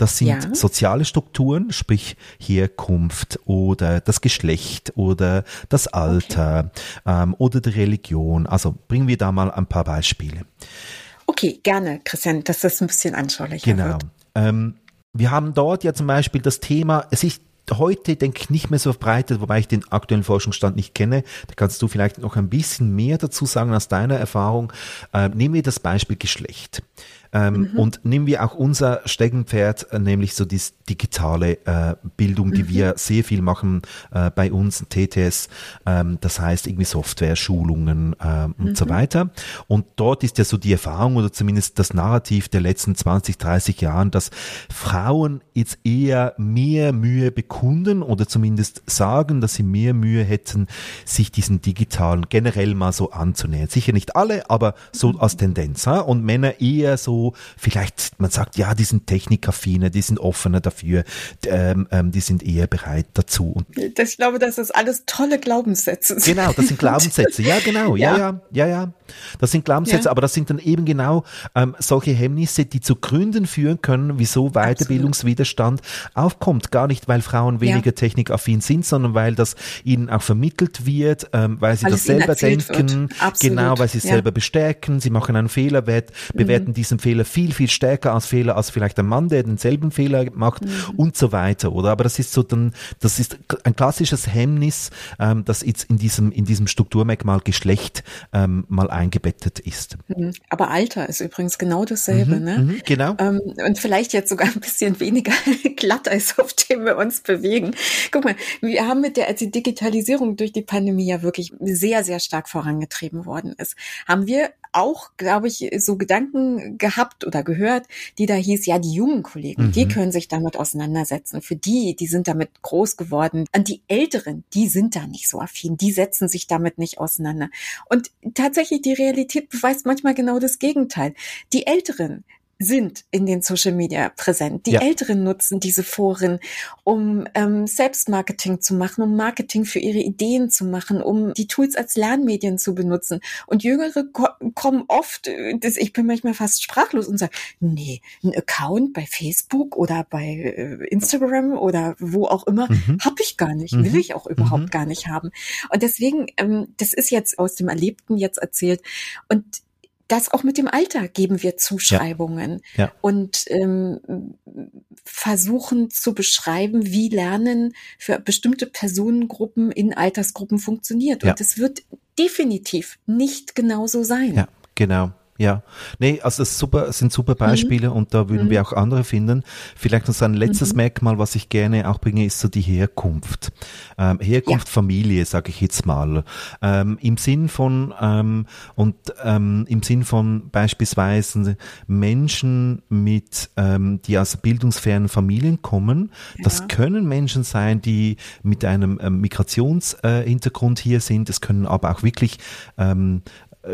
das sind ja. soziale Strukturen, sprich Herkunft oder das Geschlecht oder das Alter okay. ähm, oder die Religion. Also bringen wir da mal ein paar Beispiele. Okay, gerne, Christian, dass das ein bisschen anschaulicher genau. wird. Ähm, wir haben dort ja zum Beispiel das Thema, es ist heute, denke ich, nicht mehr so verbreitet, wobei ich den aktuellen Forschungsstand nicht kenne. Da kannst du vielleicht noch ein bisschen mehr dazu sagen aus deiner Erfahrung. Äh, nehmen wir das Beispiel Geschlecht. Ähm, mhm. Und nehmen wir auch unser Steckenpferd, äh, nämlich so die digitale äh, Bildung, die mhm. wir sehr viel machen äh, bei uns, TTS, ähm, das heißt irgendwie Software, Schulungen äh, und mhm. so weiter. Und dort ist ja so die Erfahrung oder zumindest das Narrativ der letzten 20, 30 Jahren, dass Frauen jetzt eher mehr Mühe bekunden oder zumindest sagen, dass sie mehr Mühe hätten, sich diesen digitalen generell mal so anzunähern. Sicher nicht alle, aber so mhm. als Tendenz. Ha? Und Männer eher so vielleicht, man sagt, ja, die sind technikaffiner, die sind offener dafür, ähm, ähm, die sind eher bereit dazu. Und das, ich glaube, das ist alles tolle Glaubenssätze. Genau, das sind [LAUGHS] Glaubenssätze. Ja, genau. Ja, ja, ja, ja. Das sind Glaubenssätze, ja. aber das sind dann eben genau ähm, solche Hemmnisse, die zu Gründen führen können, wieso Weiterbildungswiderstand Absolut. aufkommt. Gar nicht, weil Frauen weniger ja. technikaffin sind, sondern weil das ihnen auch vermittelt wird, ähm, weil sie weil das selber denken, genau, weil sie es ja. selber bestärken, sie machen einen Fehler, bewerten mhm. diesen Fehler Fehler viel, viel stärker als Fehler als vielleicht ein Mann, der denselben Fehler macht mhm. und so weiter, oder? Aber das ist so dann, das ist ein klassisches Hemmnis, ähm, das jetzt in diesem, in diesem Strukturmerkmal Geschlecht ähm, mal eingebettet ist. Mhm. Aber Alter ist übrigens genau dasselbe, mhm, ne? Mhm, genau. Ähm, und vielleicht jetzt sogar ein bisschen weniger [LAUGHS] glatt als auf dem wir uns bewegen. Guck mal, wir haben mit der, als die Digitalisierung durch die Pandemie ja wirklich sehr, sehr stark vorangetrieben worden ist, haben wir auch, glaube ich, so Gedanken gehabt oder gehört, die da hieß, ja, die jungen Kollegen, mhm. die können sich damit auseinandersetzen. Für die, die sind damit groß geworden. Und die Älteren, die sind da nicht so affin, die setzen sich damit nicht auseinander. Und tatsächlich, die Realität beweist manchmal genau das Gegenteil. Die Älteren, sind in den Social Media präsent. Die ja. Älteren nutzen diese Foren, um ähm, Selbstmarketing zu machen, um Marketing für ihre Ideen zu machen, um die Tools als Lernmedien zu benutzen. Und Jüngere ko kommen oft, äh, das, ich bin manchmal fast sprachlos und sagen, nee, ein Account bei Facebook oder bei äh, Instagram oder wo auch immer, mhm. habe ich gar nicht, mhm. will ich auch überhaupt mhm. gar nicht haben. Und deswegen, ähm, das ist jetzt aus dem Erlebten jetzt erzählt. Und das auch mit dem Alter geben wir Zuschreibungen ja. Ja. und ähm, versuchen zu beschreiben, wie Lernen für bestimmte Personengruppen in Altersgruppen funktioniert. Ja. Und es wird definitiv nicht genauso sein. Ja, genau. Ja, nee, also das super, sind super Beispiele mhm. und da würden mhm. wir auch andere finden. Vielleicht noch so ein letztes mhm. Merkmal, was ich gerne auch bringe, ist so die Herkunft. Ähm, Herkunft, ja. Familie, sage ich jetzt mal. Ähm, Im Sinn von ähm, und ähm, im Sinn von beispielsweise Menschen mit, ähm, die aus bildungsfernen Familien kommen. Ja. Das können Menschen sein, die mit einem ähm, Migrationshintergrund äh, hier sind. Es können aber auch wirklich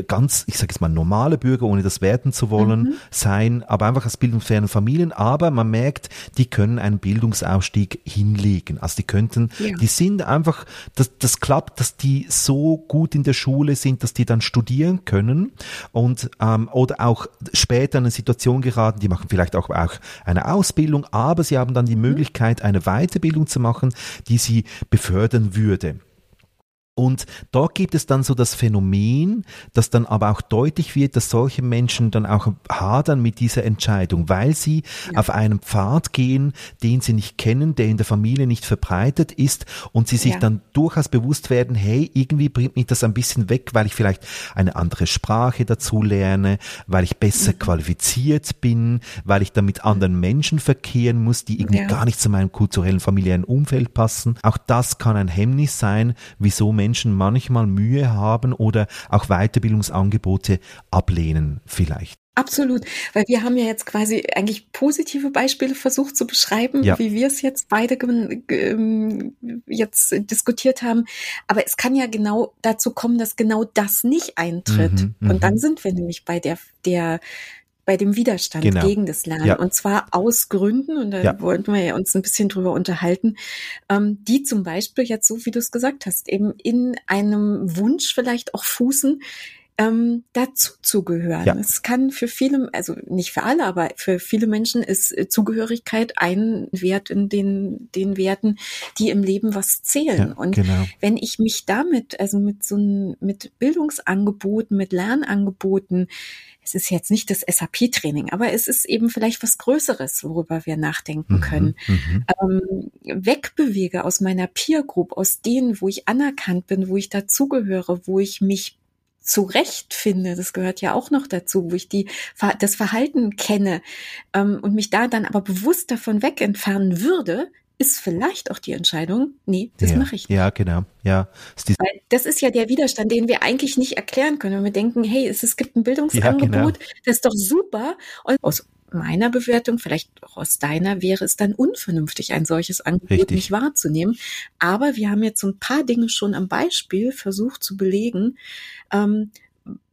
ganz, ich sage jetzt mal normale Bürger, ohne das werden zu wollen, mhm. sein, aber einfach aus bildungsfernen Familien. Aber man merkt, die können einen Bildungsausstieg hinlegen. Also die könnten, ja. die sind einfach, das, das klappt, dass die so gut in der Schule sind, dass die dann studieren können und ähm, oder auch später in eine Situation geraten, die machen vielleicht auch, auch eine Ausbildung, aber sie haben dann die mhm. Möglichkeit, eine Weiterbildung zu machen, die sie befördern würde. Und da gibt es dann so das Phänomen, dass dann aber auch deutlich wird, dass solche Menschen dann auch hadern mit dieser Entscheidung, weil sie ja. auf einen Pfad gehen, den sie nicht kennen, der in der Familie nicht verbreitet ist und sie sich ja. dann durchaus bewusst werden, hey, irgendwie bringt mich das ein bisschen weg, weil ich vielleicht eine andere Sprache dazu lerne, weil ich besser mhm. qualifiziert bin, weil ich dann mit anderen Menschen verkehren muss, die irgendwie ja. gar nicht zu meinem kulturellen familiären Umfeld passen. Auch das kann ein Hemmnis sein, wieso Menschen Menschen manchmal Mühe haben oder auch Weiterbildungsangebote ablehnen vielleicht. Absolut, weil wir haben ja jetzt quasi eigentlich positive Beispiele versucht zu beschreiben, ja. wie wir es jetzt beide ähm, jetzt diskutiert haben. Aber es kann ja genau dazu kommen, dass genau das nicht eintritt. Mhm, Und dann mhm. sind wir nämlich bei der, der bei dem Widerstand genau. gegen das Lernen. Ja. Und zwar aus Gründen, und da ja. wollten wir ja uns ein bisschen drüber unterhalten, ähm, die zum Beispiel jetzt so, wie du es gesagt hast, eben in einem Wunsch vielleicht auch fußen, ähm, dazu zu gehören. Ja. Es kann für viele, also nicht für alle, aber für viele Menschen ist äh, Zugehörigkeit ein Wert in den, den Werten, die im Leben was zählen. Ja, und genau. wenn ich mich damit, also mit so ein, mit Bildungsangeboten, mit Lernangeboten es ist jetzt nicht das SAP-Training, aber es ist eben vielleicht was Größeres, worüber wir nachdenken mhm, können. Mhm, ähm, wegbewege aus meiner Peer Group, aus denen, wo ich anerkannt bin, wo ich dazugehöre, wo ich mich zurechtfinde, das gehört ja auch noch dazu, wo ich die, das Verhalten kenne ähm, und mich da dann aber bewusst davon weg entfernen würde, ist vielleicht auch die Entscheidung, nee, das ja, mache ich nicht. Ja, genau. Ja. Ist Weil das ist ja der Widerstand, den wir eigentlich nicht erklären können. Wenn wir denken, hey, es, es gibt ein Bildungsangebot, ja, genau. das ist doch super. Und aus meiner Bewertung, vielleicht auch aus deiner, wäre es dann unvernünftig, ein solches Angebot Richtig. nicht wahrzunehmen. Aber wir haben jetzt so ein paar Dinge schon am Beispiel versucht zu belegen, ähm,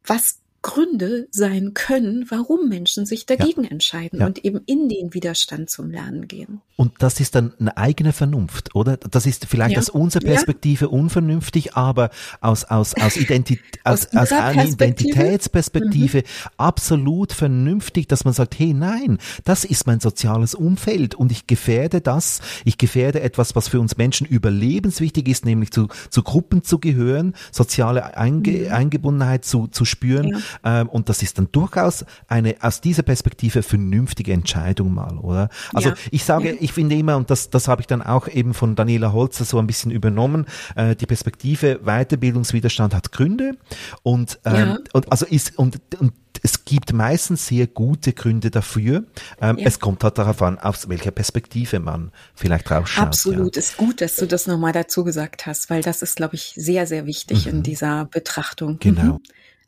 was Gründe sein können, warum Menschen sich dagegen ja. entscheiden ja. und eben in den Widerstand zum Lernen gehen. Und das ist dann eine eigene Vernunft, oder? Das ist vielleicht ja. aus unserer Perspektive unvernünftig, aber aus, aus, aus, Identi [LAUGHS] aus, aus, aus einer Identitätsperspektive mhm. absolut vernünftig, dass man sagt, hey, nein, das ist mein soziales Umfeld und ich gefährde das, ich gefährde etwas, was für uns Menschen überlebenswichtig ist, nämlich zu, zu Gruppen zu gehören, soziale Einge mhm. Eingebundenheit zu, zu spüren. Ähm, und das ist dann durchaus eine aus dieser Perspektive vernünftige Entscheidung mal, oder? Also ja. ich sage, ich finde immer, und das, das habe ich dann auch eben von Daniela Holzer so ein bisschen übernommen, äh, die Perspektive Weiterbildungswiderstand hat Gründe und, ähm, ja. und also ist und, und es gibt meistens sehr gute Gründe dafür. Ähm, ja. Es kommt halt darauf an, aus welcher Perspektive man vielleicht rausschaut. Absolut, ja. ist gut, dass du das nochmal dazu gesagt hast, weil das ist, glaube ich, sehr, sehr wichtig mhm. in dieser Betrachtung. Genau. Mhm.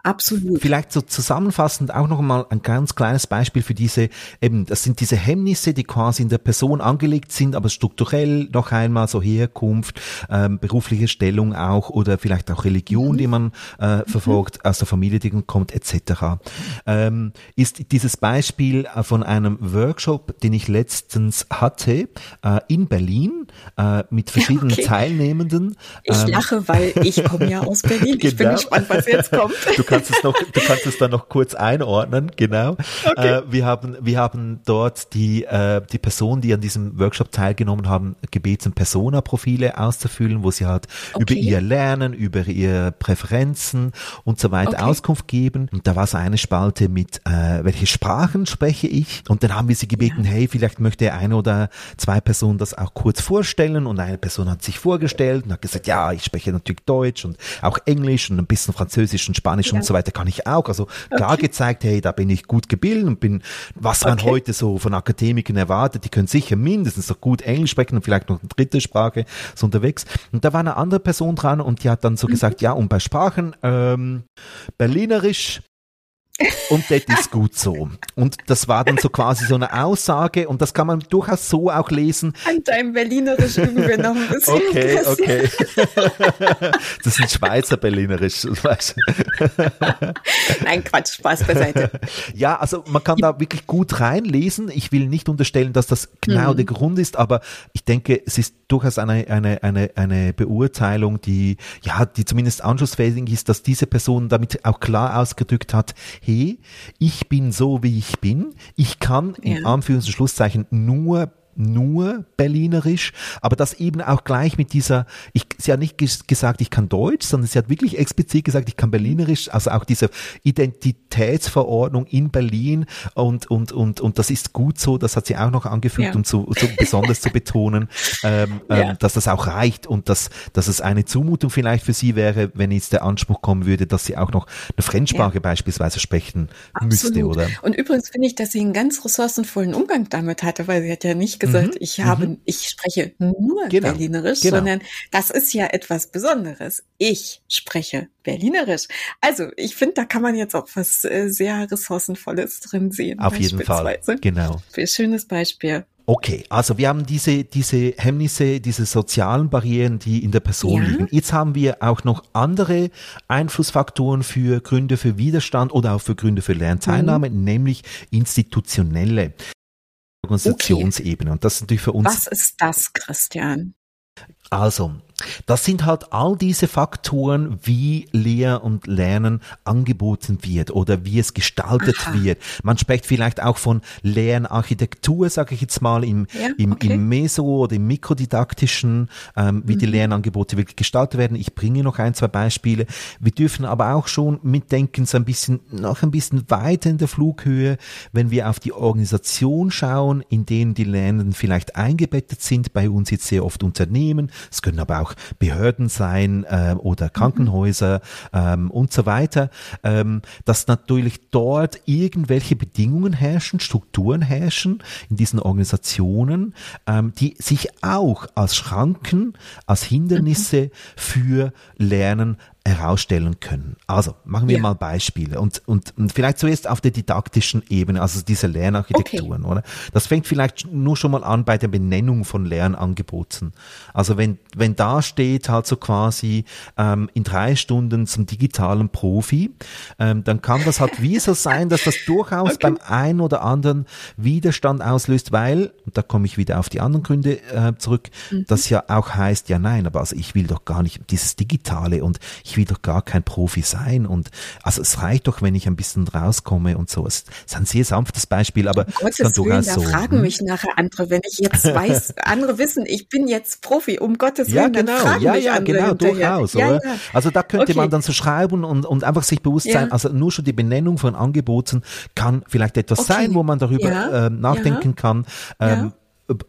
Absolut. Vielleicht so zusammenfassend auch noch mal ein ganz kleines Beispiel für diese, eben, das sind diese Hemmnisse, die quasi in der Person angelegt sind, aber strukturell noch einmal so Herkunft, ähm, berufliche Stellung auch oder vielleicht auch Religion, mhm. die man äh, verfolgt, mhm. aus der Familie, die kommt, etc. Ähm, ist dieses Beispiel äh, von einem Workshop, den ich letztens hatte, äh, in Berlin, äh, mit verschiedenen [LAUGHS] okay. Teilnehmenden. Ich ähm, lache, weil ich komme ja aus Berlin. Ich bin genau. gespannt, was jetzt kommt. Du kannst es noch, du kannst es dann noch kurz einordnen, genau. Okay. Äh, wir haben, wir haben dort die, äh, die Personen, die an diesem Workshop teilgenommen haben, gebeten, Persona-Profile auszufüllen, wo sie halt okay. über ihr Lernen, über ihre Präferenzen und so weiter okay. Auskunft geben. Und da war so eine Spalte mit, äh, welche Sprachen spreche ich? Und dann haben wir sie gebeten, ja. hey, vielleicht möchte eine oder zwei Personen das auch kurz vorstellen. Und eine Person hat sich vorgestellt und hat gesagt, ja, ich spreche natürlich Deutsch und auch Englisch und ein bisschen Französisch und Spanisch ja und so weiter kann ich auch. Also klar okay. gezeigt, hey, da bin ich gut gebildet und bin, was man okay. heute so von Akademikern erwartet, die können sicher mindestens so gut Englisch sprechen und vielleicht noch eine dritte Sprache so unterwegs. Und da war eine andere Person dran und die hat dann so mhm. gesagt, ja, und bei Sprachen, ähm, Berlinerisch, und das ist gut so. Und das war dann so quasi so eine Aussage und das kann man durchaus so auch lesen. An deinem Berlinerisch üben wir noch ein bisschen. Okay, okay. Das ist [LAUGHS] Schweizer Berlinerisch. Nein, Quatsch, Spaß beiseite. Ja, also man kann da wirklich gut reinlesen. Ich will nicht unterstellen, dass das genau mhm. der Grund ist, aber ich denke, es ist durchaus eine, eine, eine, eine Beurteilung, die, ja, die zumindest anschlussfähig ist, dass diese Person damit auch klar ausgedrückt hat, hey, ich bin so, wie ich bin. Ich kann ja. in Anführungs- und Schlusszeichen nur nur Berlinerisch, aber das eben auch gleich mit dieser, ich, sie hat nicht gesagt, ich kann Deutsch, sondern sie hat wirklich explizit gesagt, ich kann Berlinerisch, also auch diese Identitätsverordnung in Berlin und, und, und, und das ist gut so, das hat sie auch noch angefügt, ja. um zu, zu besonders zu betonen, ähm, ähm [LAUGHS] ja. ähm, dass das auch reicht und dass, dass es eine Zumutung vielleicht für sie wäre, wenn jetzt der Anspruch kommen würde, dass sie auch noch eine Fremdsprache ja. beispielsweise sprechen Absolut. müsste, oder? Und übrigens finde ich, dass sie einen ganz ressourcenvollen Umgang damit hatte, weil sie hat ja nicht gesagt, gesagt, mhm. ich habe, mhm. ich spreche nur genau. Berlinerisch, genau. sondern das ist ja etwas Besonderes. Ich spreche Berlinerisch. Also ich finde, da kann man jetzt auch was äh, sehr ressourcenvolles drin sehen. Auf jeden Fall. Genau. Für schönes Beispiel. Okay, also wir haben diese, diese Hemmnisse, diese sozialen Barrieren, die in der Person ja. liegen. Jetzt haben wir auch noch andere Einflussfaktoren für Gründe für Widerstand oder auch für Gründe für Lernteilnahme, mhm. nämlich institutionelle. Organisationsebene. Okay. Und das ist natürlich für uns. Was ist das, Christian? Also, das sind halt all diese Faktoren, wie Lehr und Lernen angeboten wird oder wie es gestaltet Aha. wird. Man spricht vielleicht auch von Lernarchitektur, sage ich jetzt mal, im, ja, im, okay. im Meso- oder im Mikrodidaktischen, ähm, wie mhm. die Lernangebote wirklich gestaltet werden. Ich bringe noch ein, zwei Beispiele. Wir dürfen aber auch schon mitdenken, so ein bisschen, noch ein bisschen weiter in der Flughöhe, wenn wir auf die Organisation schauen, in denen die Lernenden vielleicht eingebettet sind, bei uns jetzt sehr oft Unternehmen, es können aber auch Behörden sein äh, oder Krankenhäuser ähm, und so weiter, ähm, dass natürlich dort irgendwelche Bedingungen herrschen, Strukturen herrschen in diesen Organisationen, ähm, die sich auch als Schranken, als Hindernisse mhm. für Lernen herausstellen können. Also machen wir ja. mal Beispiele und, und, und vielleicht zuerst auf der didaktischen Ebene, also diese Lernarchitekturen, okay. oder? Das fängt vielleicht nur schon mal an bei der Benennung von Lernangeboten. Also wenn, wenn da steht halt so quasi ähm, in drei Stunden zum digitalen Profi, ähm, dann kann das halt wie so sein, dass das durchaus okay. beim einen oder anderen Widerstand auslöst, weil, und da komme ich wieder auf die anderen Gründe äh, zurück, mhm. das ja auch heißt, ja nein, aber also ich will doch gar nicht dieses Digitale und ich will doch gar kein Profi sein und also es reicht doch, wenn ich ein bisschen rauskomme und so. Es ist ein sehr sanftes Beispiel, aber um es kann durchaus Willen, so. Da fragen hm? mich nachher andere, wenn ich jetzt [LAUGHS] weiß, andere wissen, ich bin jetzt Profi, um Gottes Willen, ja, genau, dann fragen ja, mich ja, andere genau, durchaus, ja? Ja. Also da könnte okay. man dann so schreiben und, und einfach sich bewusst sein, also nur schon die Benennung von Angeboten kann vielleicht etwas okay. sein, wo man darüber äh, nachdenken kann. Ähm,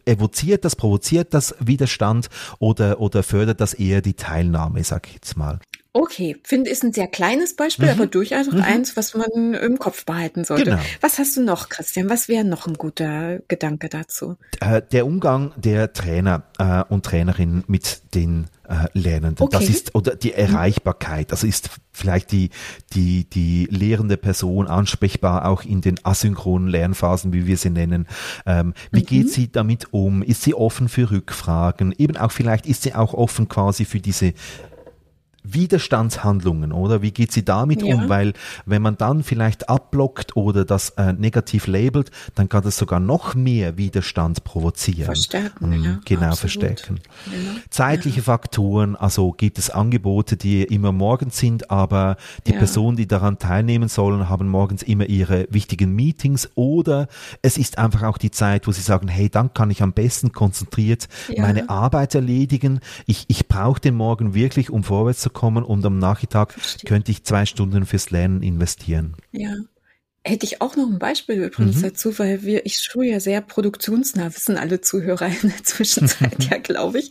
evoziert das, provoziert das Widerstand oder, oder fördert das eher die Teilnahme, sag ich jetzt mal. Okay, finde ist ein sehr kleines Beispiel, mhm. aber durchaus auch mhm. eins, was man im Kopf behalten sollte. Genau. Was hast du noch, Christian? Was wäre noch ein guter Gedanke dazu? Äh, der Umgang der Trainer äh, und Trainerinnen mit den äh, Lernenden. Okay. Das ist oder die Erreichbarkeit. Also ist vielleicht die die die lehrende Person ansprechbar auch in den asynchronen Lernphasen, wie wir sie nennen. Ähm, wie mhm. geht sie damit um? Ist sie offen für Rückfragen? Eben auch vielleicht ist sie auch offen quasi für diese Widerstandshandlungen, oder? Wie geht sie damit ja. um? Weil wenn man dann vielleicht abblockt oder das äh, negativ labelt, dann kann das sogar noch mehr Widerstand provozieren. Verstärken, mhm, ja, Genau, absolut. verstärken. Genau. Zeitliche ja. Faktoren, also gibt es Angebote, die immer morgens sind, aber die ja. Personen, die daran teilnehmen sollen, haben morgens immer ihre wichtigen Meetings oder es ist einfach auch die Zeit, wo sie sagen, hey, dann kann ich am besten konzentriert meine Arbeit erledigen. Ich, ich brauche den Morgen wirklich, um vorwärts zu kommen und am Nachmittag Verstehe. könnte ich zwei Stunden fürs Lernen investieren. Ja. Hätte ich auch noch ein Beispiel übrigens mhm. dazu, weil wir, ich schule ja sehr produktionsnah, wissen alle Zuhörer in der Zwischenzeit [LAUGHS] ja, glaube ich.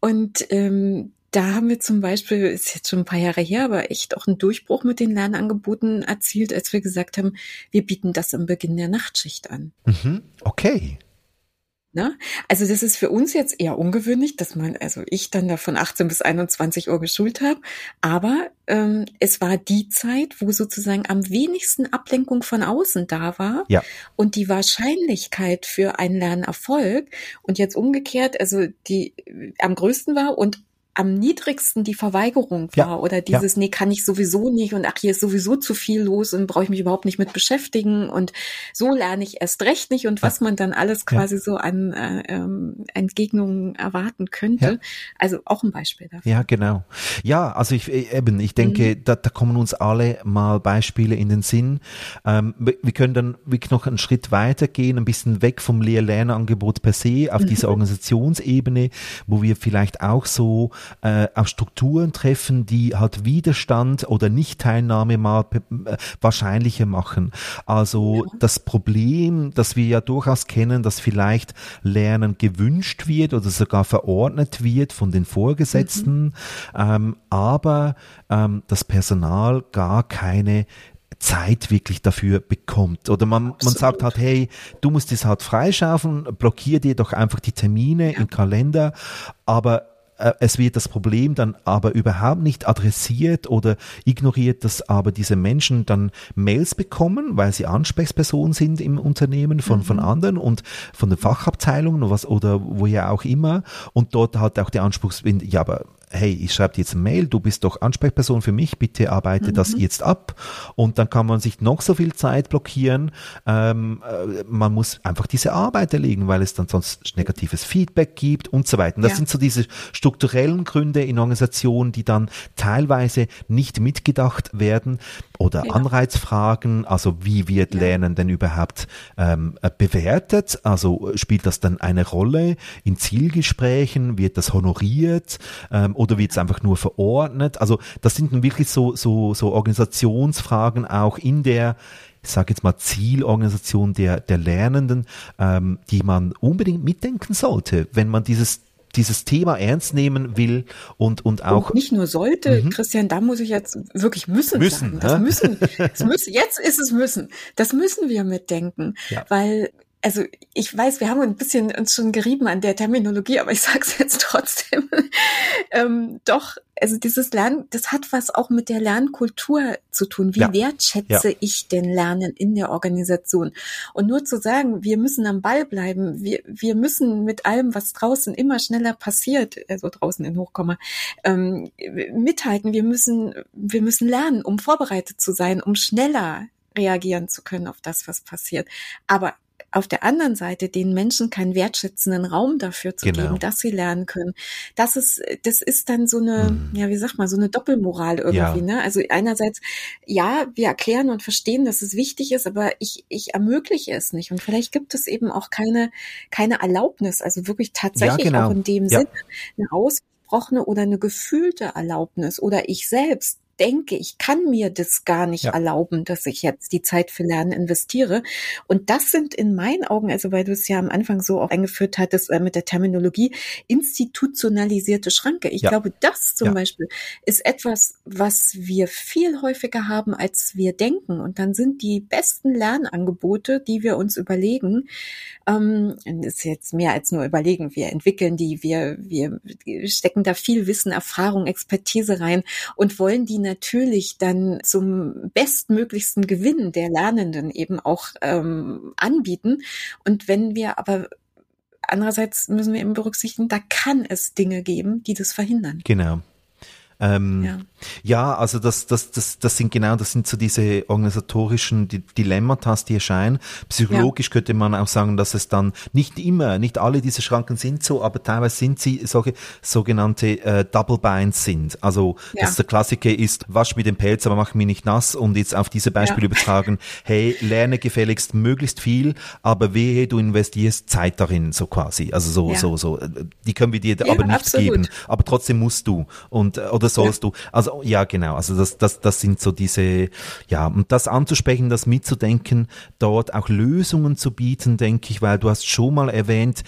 Und ähm, da haben wir zum Beispiel, ist jetzt schon ein paar Jahre her, aber echt auch einen Durchbruch mit den Lernangeboten erzielt, als wir gesagt haben, wir bieten das am Beginn der Nachtschicht an. Mhm. Okay. Ne? Also das ist für uns jetzt eher ungewöhnlich, dass man, also ich dann da von 18 bis 21 Uhr geschult habe, aber ähm, es war die Zeit, wo sozusagen am wenigsten Ablenkung von außen da war ja. und die Wahrscheinlichkeit für einen Lernerfolg und jetzt umgekehrt, also die am größten war und am niedrigsten die Verweigerung war ja, oder dieses, ja. nee, kann ich sowieso nicht und ach, hier ist sowieso zu viel los und brauche ich mich überhaupt nicht mit beschäftigen und so lerne ich erst recht nicht und was man dann alles quasi ja. so an äh, ähm, Entgegnungen erwarten könnte. Also auch ein Beispiel dafür. Ja, genau. Ja, also ich äh, eben, ich denke, mhm. da, da kommen uns alle mal Beispiele in den Sinn. Ähm, wir, wir können dann wirklich noch einen Schritt weiter gehen, ein bisschen weg vom Lehr-Lernangebot per se auf mhm. diese Organisationsebene, wo wir vielleicht auch so äh, auf Strukturen treffen, die halt Widerstand oder Nicht-Teilnahme mal äh, wahrscheinlicher machen. Also ja. das Problem, das wir ja durchaus kennen, dass vielleicht Lernen gewünscht wird oder sogar verordnet wird von den Vorgesetzten, mhm. ähm, aber ähm, das Personal gar keine Zeit wirklich dafür bekommt. Oder man, man sagt halt, hey, du musst es halt freischaufeln, blockier dir doch einfach die Termine ja. im Kalender, aber es wird das Problem dann aber überhaupt nicht adressiert oder ignoriert, dass aber diese Menschen dann Mails bekommen, weil sie Ansprechpersonen sind im Unternehmen von, mhm. von anderen und von den Fachabteilungen oder was oder woher auch immer und dort hat auch der Anspruch, ja, aber hey, ich schreibe dir jetzt eine Mail, du bist doch Ansprechperson für mich, bitte arbeite mhm. das jetzt ab. Und dann kann man sich noch so viel Zeit blockieren. Ähm, äh, man muss einfach diese Arbeit erlegen, weil es dann sonst negatives Feedback gibt und so weiter. Und das ja. sind so diese strukturellen Gründe in Organisationen, die dann teilweise nicht mitgedacht werden oder ja. Anreizfragen, also wie wird ja. Lernen denn überhaupt ähm, bewertet? Also spielt das dann eine Rolle in Zielgesprächen? Wird das honoriert? Ähm, oder wird es einfach nur verordnet? Also das sind dann wirklich so, so, so Organisationsfragen auch in der ich sage jetzt mal Zielorganisation der, der Lernenden, ähm, die man unbedingt mitdenken sollte, wenn man dieses dieses Thema ernst nehmen will und, und auch. Und nicht nur sollte, mhm. Christian, da muss ich jetzt wirklich müssen, müssen sagen. Das müssen, [LAUGHS] das müssen, jetzt ist es müssen. Das müssen wir mitdenken. Ja. Weil also ich weiß, wir haben ein bisschen uns schon gerieben an der Terminologie, aber ich sage es [LAUGHS] jetzt trotzdem. ähm, doch, also dieses Lernen, das hat was auch mit der Lernkultur zu tun. Wie ja. wertschätze ja. ich denn Lernen in der Organisation? Und nur zu sagen, wir müssen am Ball bleiben, wir, wir müssen mit allem, was draußen immer schneller passiert, also draußen in Hochkomma, ähm, mithalten. Wir müssen, wir müssen lernen, um vorbereitet zu sein, um schneller reagieren zu können auf das, was passiert. Aber auf der anderen Seite den Menschen keinen wertschätzenden Raum dafür zu genau. geben, dass sie lernen können. Das ist, das ist dann so eine, hm. ja, wie sagt man, so eine Doppelmoral irgendwie, ja. ne? Also einerseits, ja, wir erklären und verstehen, dass es wichtig ist, aber ich, ich ermögliche es nicht. Und vielleicht gibt es eben auch keine, keine Erlaubnis, also wirklich tatsächlich ja, genau. auch in dem ja. Sinne eine ausgesprochene oder eine gefühlte Erlaubnis oder ich selbst denke, ich kann mir das gar nicht ja. erlauben, dass ich jetzt die Zeit für Lernen investiere. Und das sind in meinen Augen, also weil du es ja am Anfang so auch eingeführt hattest äh, mit der Terminologie, institutionalisierte Schranke. Ich ja. glaube, das zum ja. Beispiel ist etwas, was wir viel häufiger haben, als wir denken. Und dann sind die besten Lernangebote, die wir uns überlegen, ähm, ist jetzt mehr als nur überlegen. Wir entwickeln die, wir, wir stecken da viel Wissen, Erfahrung, Expertise rein und wollen die natürlich dann zum bestmöglichsten Gewinn der Lernenden eben auch ähm, anbieten. Und wenn wir aber andererseits müssen wir eben berücksichtigen, da kann es Dinge geben, die das verhindern. Genau. Ähm, ja. ja. also das, das, das, das sind genau, das sind so diese organisatorischen Dilemmata, die erscheinen. Psychologisch ja. könnte man auch sagen, dass es dann nicht immer, nicht alle diese Schranken sind so, aber teilweise sind sie solche sogenannte äh, Double Binds sind. Also ja. das der Klassiker ist, wasch mir den Pelz, aber mach mich nicht nass und jetzt auf diese Beispiele übertragen, hey, lerne gefälligst möglichst viel, aber wehe, du investierst Zeit darin, so quasi. Also so, so, so. Die können wir dir aber nicht absolut. geben, aber trotzdem musst du. Und, äh, oder sollst du. Also ja, genau. Also das, das, das sind so diese, ja, und das anzusprechen, das mitzudenken, dort auch Lösungen zu bieten, denke ich, weil du hast schon mal erwähnt,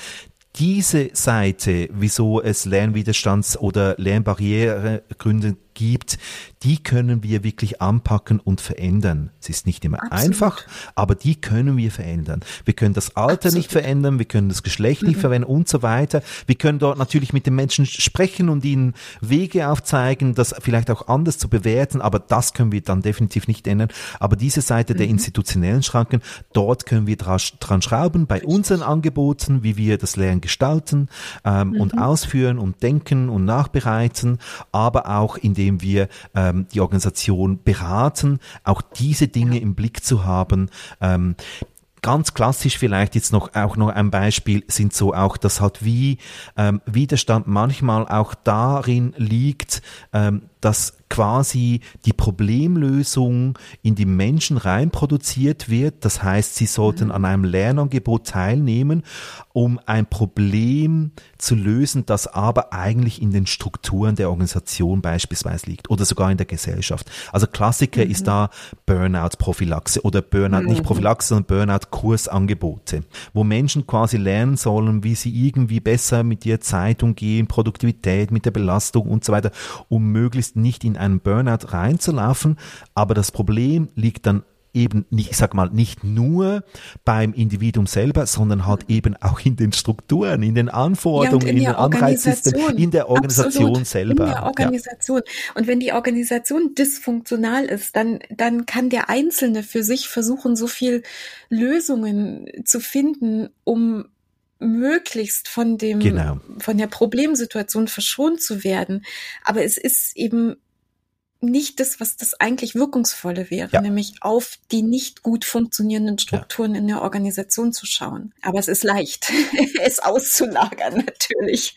diese Seite, wieso es Lernwiderstands- oder Lernbarrieregründe gibt, die können wir wirklich anpacken und verändern. Es ist nicht immer Absolut. einfach, aber die können wir verändern. Wir können das Alter Absolut. nicht verändern, wir können das Geschlecht nicht mhm. verändern und so weiter. Wir können dort natürlich mit den Menschen sprechen und ihnen Wege aufzeigen, das vielleicht auch anders zu bewerten, aber das können wir dann definitiv nicht ändern. Aber diese Seite mhm. der institutionellen Schranken, dort können wir dran schrauben bei unseren Angeboten, wie wir das Lernen gestalten ähm, mhm. und ausführen und denken und nachbereiten, aber auch indem wir ähm, die Organisation beraten, auch diese Dinge im Blick zu haben. Ähm, ganz klassisch vielleicht jetzt noch auch noch ein Beispiel sind so auch, dass halt wie ähm, Widerstand manchmal auch darin liegt, ähm, dass quasi die Problemlösung in die Menschen rein produziert wird. Das heißt, sie sollten mhm. an einem Lernangebot teilnehmen, um ein Problem zu lösen, das aber eigentlich in den Strukturen der Organisation beispielsweise liegt oder sogar in der Gesellschaft. Also Klassiker mhm. ist da Burnout-Prophylaxe oder Burnout, mhm. nicht Prophylaxe, sondern Burnout-Kursangebote, wo Menschen quasi lernen sollen, wie sie irgendwie besser mit ihrer Zeit umgehen, Produktivität, mit der Belastung und so weiter, um möglichst nicht in einen Burnout reinzulaufen. Aber das Problem liegt dann eben nicht, ich sag mal, nicht nur beim Individuum selber, sondern halt eben auch in den Strukturen, in den Anforderungen, ja, in, in den Anreizsystemen, in der Organisation Absolut, selber. In der Organisation. Ja. Und wenn die Organisation dysfunktional ist, dann, dann kann der Einzelne für sich versuchen, so viel Lösungen zu finden, um möglichst von dem, genau. von der Problemsituation verschont zu werden. Aber es ist eben nicht das, was das eigentlich wirkungsvolle wäre, ja. nämlich auf die nicht gut funktionierenden Strukturen ja. in der Organisation zu schauen. Aber es ist leicht, [LAUGHS] es auszulagern natürlich.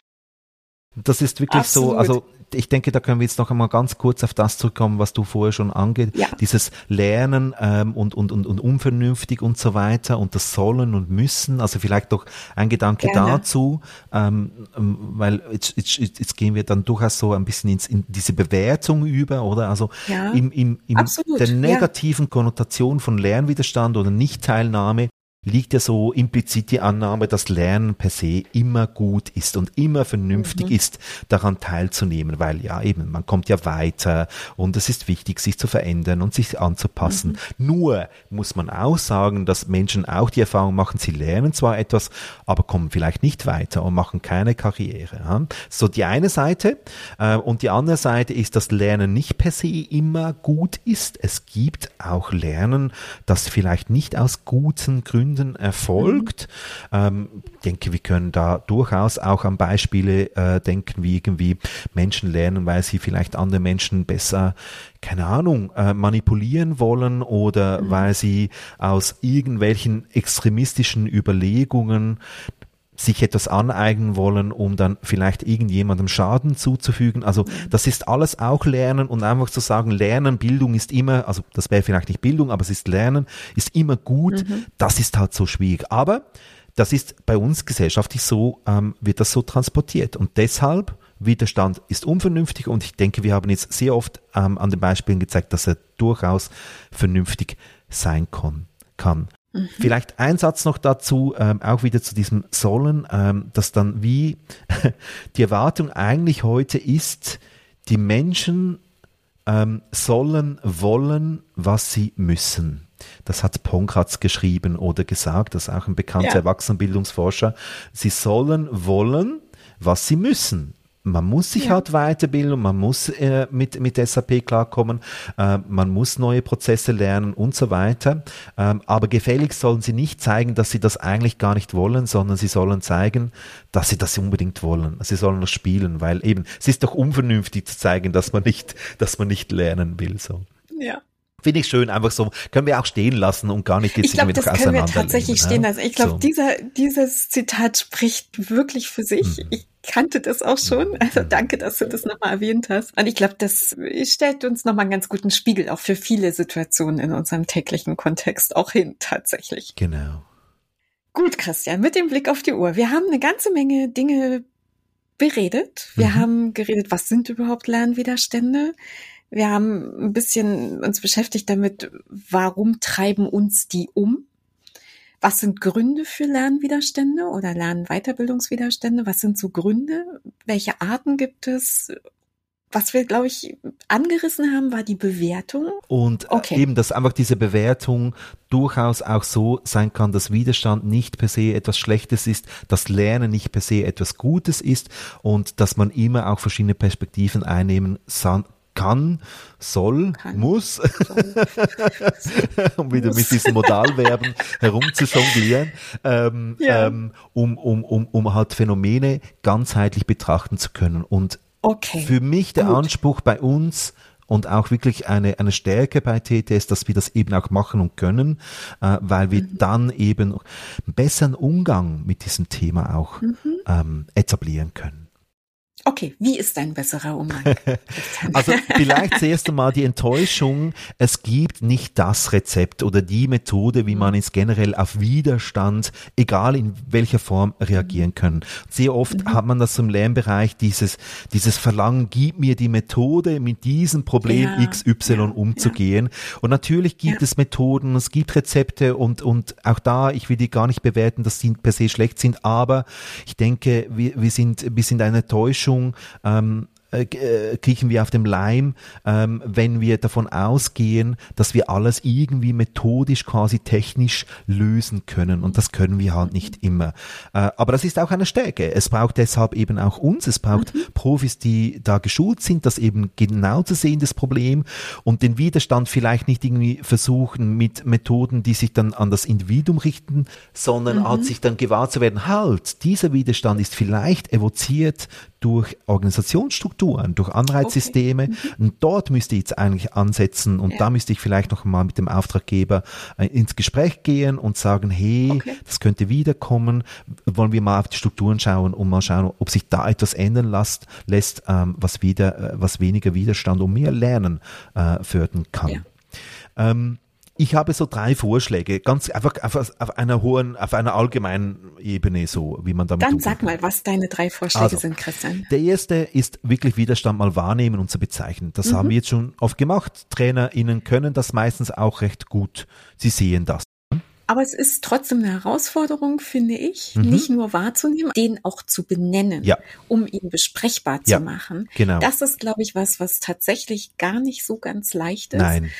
Das ist wirklich Absolut. so, also ich denke, da können wir jetzt noch einmal ganz kurz auf das zurückkommen, was du vorher schon angeht. Ja. Dieses Lernen ähm, und, und, und, und unvernünftig und so weiter und das Sollen und Müssen. Also vielleicht doch ein Gedanke Gerne. dazu, ähm, ähm, weil jetzt, jetzt, jetzt gehen wir dann durchaus so ein bisschen ins, in diese Bewertung über, oder? Also ja. im, im, im der negativen ja. Konnotation von Lernwiderstand oder Nichtteilnahme liegt ja so implizit die Annahme, dass Lernen per se immer gut ist und immer vernünftig mhm. ist, daran teilzunehmen, weil ja eben, man kommt ja weiter und es ist wichtig, sich zu verändern und sich anzupassen. Mhm. Nur muss man auch sagen, dass Menschen auch die Erfahrung machen, sie lernen zwar etwas, aber kommen vielleicht nicht weiter und machen keine Karriere. So die eine Seite äh, und die andere Seite ist, dass Lernen nicht per se immer gut ist. Es gibt auch Lernen, das vielleicht nicht aus guten Gründen Gründen erfolgt. Ähm, ich denke, wir können da durchaus auch an Beispiele äh, denken, wie irgendwie Menschen lernen, weil sie vielleicht andere Menschen besser keine Ahnung, äh, manipulieren wollen oder mhm. weil sie aus irgendwelchen extremistischen Überlegungen sich etwas aneignen wollen, um dann vielleicht irgendjemandem Schaden zuzufügen. Also das ist alles auch Lernen und einfach zu sagen, Lernen, Bildung ist immer, also das wäre vielleicht nicht Bildung, aber es ist Lernen, ist immer gut. Mhm. Das ist halt so schwierig. Aber das ist bei uns gesellschaftlich so, ähm, wird das so transportiert. Und deshalb, Widerstand ist unvernünftig und ich denke, wir haben jetzt sehr oft ähm, an den Beispielen gezeigt, dass er durchaus vernünftig sein kann. Mhm. Vielleicht ein Satz noch dazu, ähm, auch wieder zu diesem Sollen, ähm, dass dann wie [LAUGHS] die Erwartung eigentlich heute ist, die Menschen ähm, sollen wollen, was sie müssen. Das hat Ponkratz geschrieben oder gesagt, das ist auch ein bekannter ja. Erwachsenenbildungsforscher. Sie sollen wollen, was sie müssen man muss sich ja. halt weiterbilden, man muss äh, mit, mit SAP klarkommen, äh, man muss neue Prozesse lernen und so weiter. Ähm, aber gefälligst sollen sie nicht zeigen, dass sie das eigentlich gar nicht wollen, sondern sie sollen zeigen, dass sie das unbedingt wollen. Sie sollen das spielen, weil eben, es ist doch unvernünftig zu zeigen, dass man nicht, dass man nicht lernen will, so. Ja. Finde ich schön, einfach so, können wir auch stehen lassen und gar nicht jetzt ich glaub, irgendwie das können wir tatsächlich stehen lassen. Ich glaube, so. dieser, dieses Zitat spricht wirklich für sich. Mhm. Ich kannte das auch schon. Also danke, dass du das nochmal erwähnt hast. Und ich glaube, das stellt uns nochmal einen ganz guten Spiegel auch für viele Situationen in unserem täglichen Kontext auch hin, tatsächlich. Genau. Gut, Christian, mit dem Blick auf die Uhr. Wir haben eine ganze Menge Dinge beredet. Wir mhm. haben geredet, was sind überhaupt Lernwiderstände? Wir haben ein bisschen uns beschäftigt damit, warum treiben uns die um? Was sind Gründe für Lernwiderstände oder Lernweiterbildungswiderstände? Was sind so Gründe? Welche Arten gibt es? was wir, glaube ich, angerissen haben, war die Bewertung. Und äh, okay. eben, dass einfach diese Bewertung durchaus auch so sein kann, dass Widerstand nicht per se etwas Schlechtes ist, dass Lernen nicht per se etwas Gutes ist und dass man immer auch verschiedene Perspektiven einnehmen kann, soll, kann. muss, soll. [LAUGHS] um wieder mit diesen Modalverben herumzujonglieren, ähm, ja. ähm, um, um, um, um halt Phänomene ganzheitlich betrachten zu können. Und okay. für mich der Gut. Anspruch bei uns, und auch wirklich eine, eine Stärke bei TTS, dass wir das eben auch machen und können, äh, weil wir mhm. dann eben einen besseren Umgang mit diesem Thema auch mhm. ähm, etablieren können. Okay, wie ist ein besserer Umgang? [LAUGHS] also vielleicht zuerst einmal die Enttäuschung, es gibt nicht das Rezept oder die Methode, wie man jetzt generell auf Widerstand, egal in welcher Form, reagieren kann. Sehr oft mhm. hat man das im Lernbereich, dieses, dieses Verlangen, gib mir die Methode, mit diesem Problem ja, XY ja, umzugehen. Ja. Und natürlich gibt es Methoden, es gibt Rezepte und, und auch da, ich will die gar nicht bewerten, dass sie per se schlecht sind, aber ich denke, wir, wir sind, wir sind eine Täuschung Mischung ähm, äh, äh, kriechen wir auf dem Leim, ähm, wenn wir davon ausgehen, dass wir alles irgendwie methodisch, quasi technisch lösen können. Und das können wir halt nicht immer. Äh, aber das ist auch eine Stärke. Es braucht deshalb eben auch uns. Es braucht mhm. Profis, die da geschult sind, das eben genau zu sehen, das Problem, und den Widerstand vielleicht nicht irgendwie versuchen mit Methoden, die sich dann an das Individuum richten, sondern mhm. halt sich dann gewahr zu werden, halt, dieser Widerstand ist vielleicht evoziert durch Organisationsstrukturen, durch Anreizsysteme. Okay. Mhm. Und dort müsste ich jetzt eigentlich ansetzen und ja. da müsste ich vielleicht noch mal mit dem Auftraggeber äh, ins Gespräch gehen und sagen, hey, okay. das könnte wiederkommen. Wollen wir mal auf die Strukturen schauen und mal schauen, ob sich da etwas ändern lässt, lässt ähm, was wieder, äh, was weniger Widerstand und mehr Lernen äh, fördern kann. Ja. Ähm, ich habe so drei Vorschläge, ganz einfach auf, auf einer hohen, auf einer allgemeinen Ebene, so wie man damit. Dann sag mal, was deine drei Vorschläge also, sind, Christian. Der erste ist wirklich Widerstand mal wahrnehmen und zu bezeichnen. Das mhm. haben wir jetzt schon oft gemacht. TrainerInnen können das meistens auch recht gut. Sie sehen das. Aber es ist trotzdem eine Herausforderung, finde ich, mhm. nicht nur wahrzunehmen, den auch zu benennen, ja. um ihn besprechbar zu ja, machen. Genau. Das ist, glaube ich, was, was tatsächlich gar nicht so ganz leicht ist. Nein.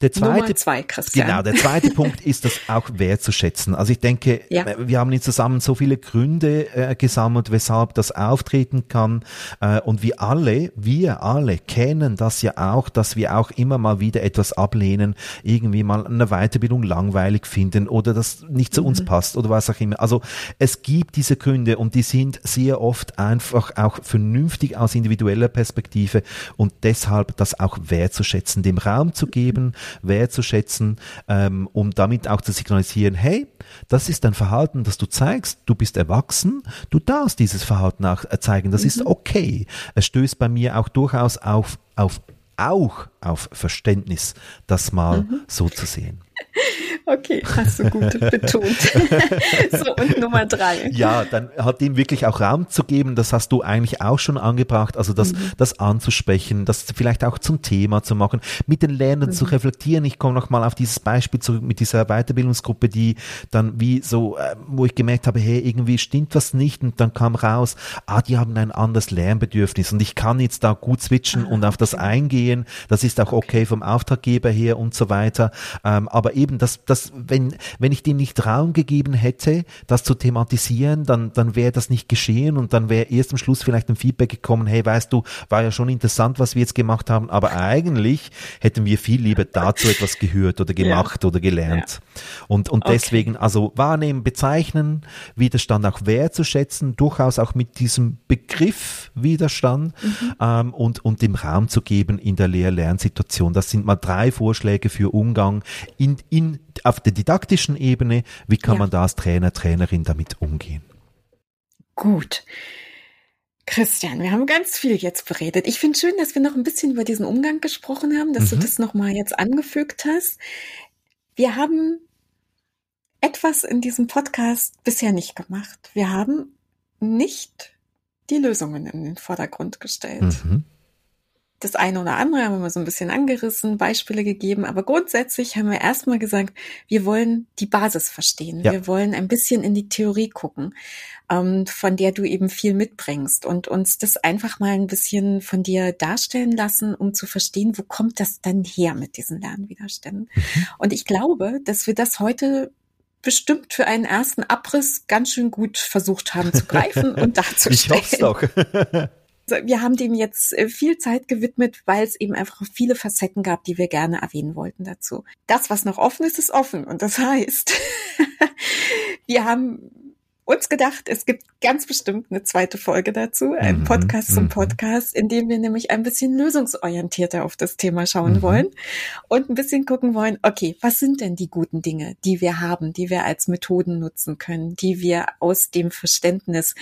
Der zweite, zwei, Genau, der zweite [LAUGHS] Punkt ist das auch wertzuschätzen. Also ich denke, ja. Äh, wir haben jetzt zusammen so viele Gründe äh, gesammelt, weshalb das auftreten kann. Äh, und wir alle, wir alle kennen das ja auch, dass wir auch immer mal wieder etwas ablehnen, irgendwie mal eine Weiterbildung langweilig finden oder das nicht zu mhm. uns passt oder was auch immer. Also es gibt diese Gründe und die sind sehr oft einfach auch vernünftig aus individueller Perspektive und deshalb das auch wertzuschätzen, dem Raum zu geben, wertzuschätzen, ähm, um damit auch zu signalisieren, hey, das ist ein Verhalten, das du zeigst, du bist erwachsen, du darfst dieses Verhalten auch äh, zeigen, das mhm. ist okay. Es stößt bei mir auch durchaus auf, auf auch auf Verständnis, das mal mhm. so zu sehen. Okay, hast du gut [LAUGHS] betont. [LAUGHS] so, und Nummer drei. Ja, dann hat ihm wirklich auch Raum zu geben, das hast du eigentlich auch schon angebracht, also das, mhm. das anzusprechen, das vielleicht auch zum Thema zu machen, mit den Lernenden mhm. zu reflektieren. Ich komme nochmal auf dieses Beispiel zurück mit dieser Weiterbildungsgruppe, die dann wie so, äh, wo ich gemerkt habe, hey, irgendwie stimmt was nicht und dann kam raus, ah, die haben ein anderes Lernbedürfnis und ich kann jetzt da gut switchen ah, und auf das eingehen, das ist auch okay vom Auftraggeber her und so weiter, ähm, aber eben das, das das, wenn, wenn ich dem nicht Raum gegeben hätte, das zu thematisieren, dann, dann wäre das nicht geschehen und dann wäre erst am Schluss vielleicht ein Feedback gekommen, hey, weißt du, war ja schon interessant, was wir jetzt gemacht haben, aber eigentlich hätten wir viel lieber dazu etwas gehört oder gemacht ja. oder gelernt. Ja. Und, und okay. deswegen, also wahrnehmen, bezeichnen, Widerstand auch wertzuschätzen, durchaus auch mit diesem Begriff Widerstand mhm. ähm, und, und dem Raum zu geben in der Lehr-Lernsituation. Das sind mal drei Vorschläge für Umgang in, in auf der didaktischen Ebene, wie kann ja. man da als Trainer, Trainerin damit umgehen? Gut. Christian, wir haben ganz viel jetzt beredet. Ich finde schön, dass wir noch ein bisschen über diesen Umgang gesprochen haben, dass mhm. du das nochmal jetzt angefügt hast. Wir haben etwas in diesem Podcast bisher nicht gemacht. Wir haben nicht die Lösungen in den Vordergrund gestellt. Mhm. Das eine oder andere haben wir so ein bisschen angerissen, Beispiele gegeben, aber grundsätzlich haben wir erstmal gesagt, wir wollen die Basis verstehen. Ja. Wir wollen ein bisschen in die Theorie gucken, ähm, von der du eben viel mitbringst und uns das einfach mal ein bisschen von dir darstellen lassen, um zu verstehen, wo kommt das dann her mit diesen Lernwiderständen. Mhm. Und ich glaube, dass wir das heute bestimmt für einen ersten Abriss ganz schön gut versucht haben zu greifen und [LAUGHS] darzustellen. Ich hoffe doch. [LAUGHS] wir haben dem jetzt äh, viel Zeit gewidmet, weil es eben einfach viele Facetten gab, die wir gerne erwähnen wollten dazu. Das, was noch offen ist, ist offen. Und das [LAUGHS] heißt, [LAUGHS] wir haben uns gedacht, es gibt ganz bestimmt eine zweite Folge dazu, ein mhm, Podcast zum mhm. Podcast, in dem wir nämlich ein bisschen lösungsorientierter auf das Thema schauen mhm. wollen und ein bisschen gucken wollen, okay, was sind denn die guten Dinge, die wir haben, die wir als Methoden nutzen können, die wir aus dem Verständnis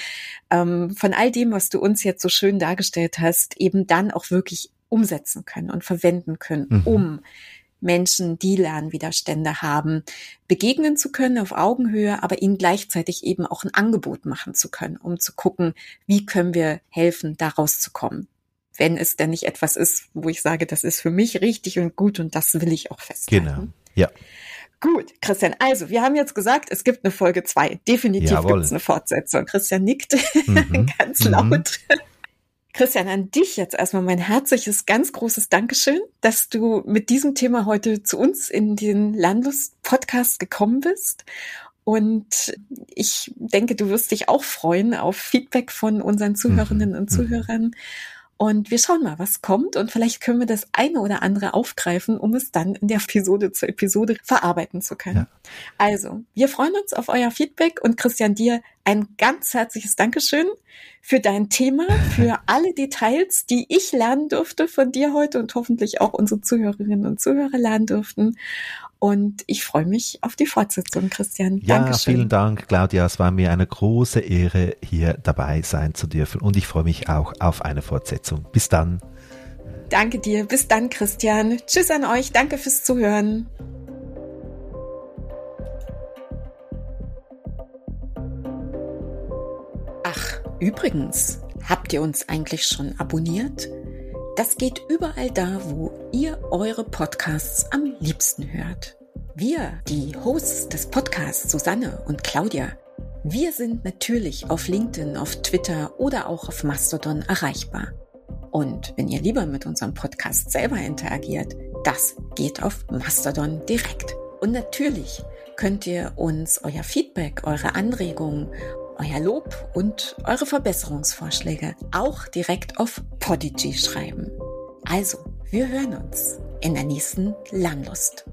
ähm, von all dem, was du uns jetzt so schön dargestellt hast, eben dann auch wirklich umsetzen können und verwenden können, mhm. um Menschen, die Lernwiderstände haben, begegnen zu können auf Augenhöhe, aber ihnen gleichzeitig eben auch ein Angebot machen zu können, um zu gucken, wie können wir helfen, daraus zu kommen. Wenn es denn nicht etwas ist, wo ich sage, das ist für mich richtig und gut und das will ich auch festhalten. Genau, ja. Gut, Christian, also wir haben jetzt gesagt, es gibt eine Folge zwei. Definitiv gibt es eine Fortsetzung. Christian nickt mhm. [LAUGHS] ganz laut. Mhm. Christian, an dich jetzt erstmal mein herzliches, ganz großes Dankeschön, dass du mit diesem Thema heute zu uns in den Landlust-Podcast gekommen bist. Und ich denke, du wirst dich auch freuen auf Feedback von unseren Zuhörerinnen und mhm. Zuhörern. Und wir schauen mal, was kommt. Und vielleicht können wir das eine oder andere aufgreifen, um es dann in der Episode zur Episode verarbeiten zu können. Ja. Also, wir freuen uns auf euer Feedback und Christian, dir ein ganz herzliches Dankeschön für dein Thema, [LAUGHS] für alle Details, die ich lernen durfte von dir heute und hoffentlich auch unsere Zuhörerinnen und Zuhörer lernen durften. Und ich freue mich auf die Fortsetzung, Christian. Ja, Dankeschön. vielen Dank, Claudia. Es war mir eine große Ehre, hier dabei sein zu dürfen. Und ich freue mich auch auf eine Fortsetzung. Bis dann. Danke dir. Bis dann, Christian. Tschüss an euch. Danke fürs Zuhören. Ach, übrigens, habt ihr uns eigentlich schon abonniert? Das geht überall da, wo ihr eure Podcasts am liebsten hört. Wir, die Hosts des Podcasts Susanne und Claudia, wir sind natürlich auf LinkedIn, auf Twitter oder auch auf Mastodon erreichbar. Und wenn ihr lieber mit unserem Podcast selber interagiert, das geht auf Mastodon direkt. Und natürlich könnt ihr uns euer Feedback, eure Anregungen euer Lob und eure Verbesserungsvorschläge auch direkt auf Podigy schreiben. Also, wir hören uns in der nächsten Lernlust.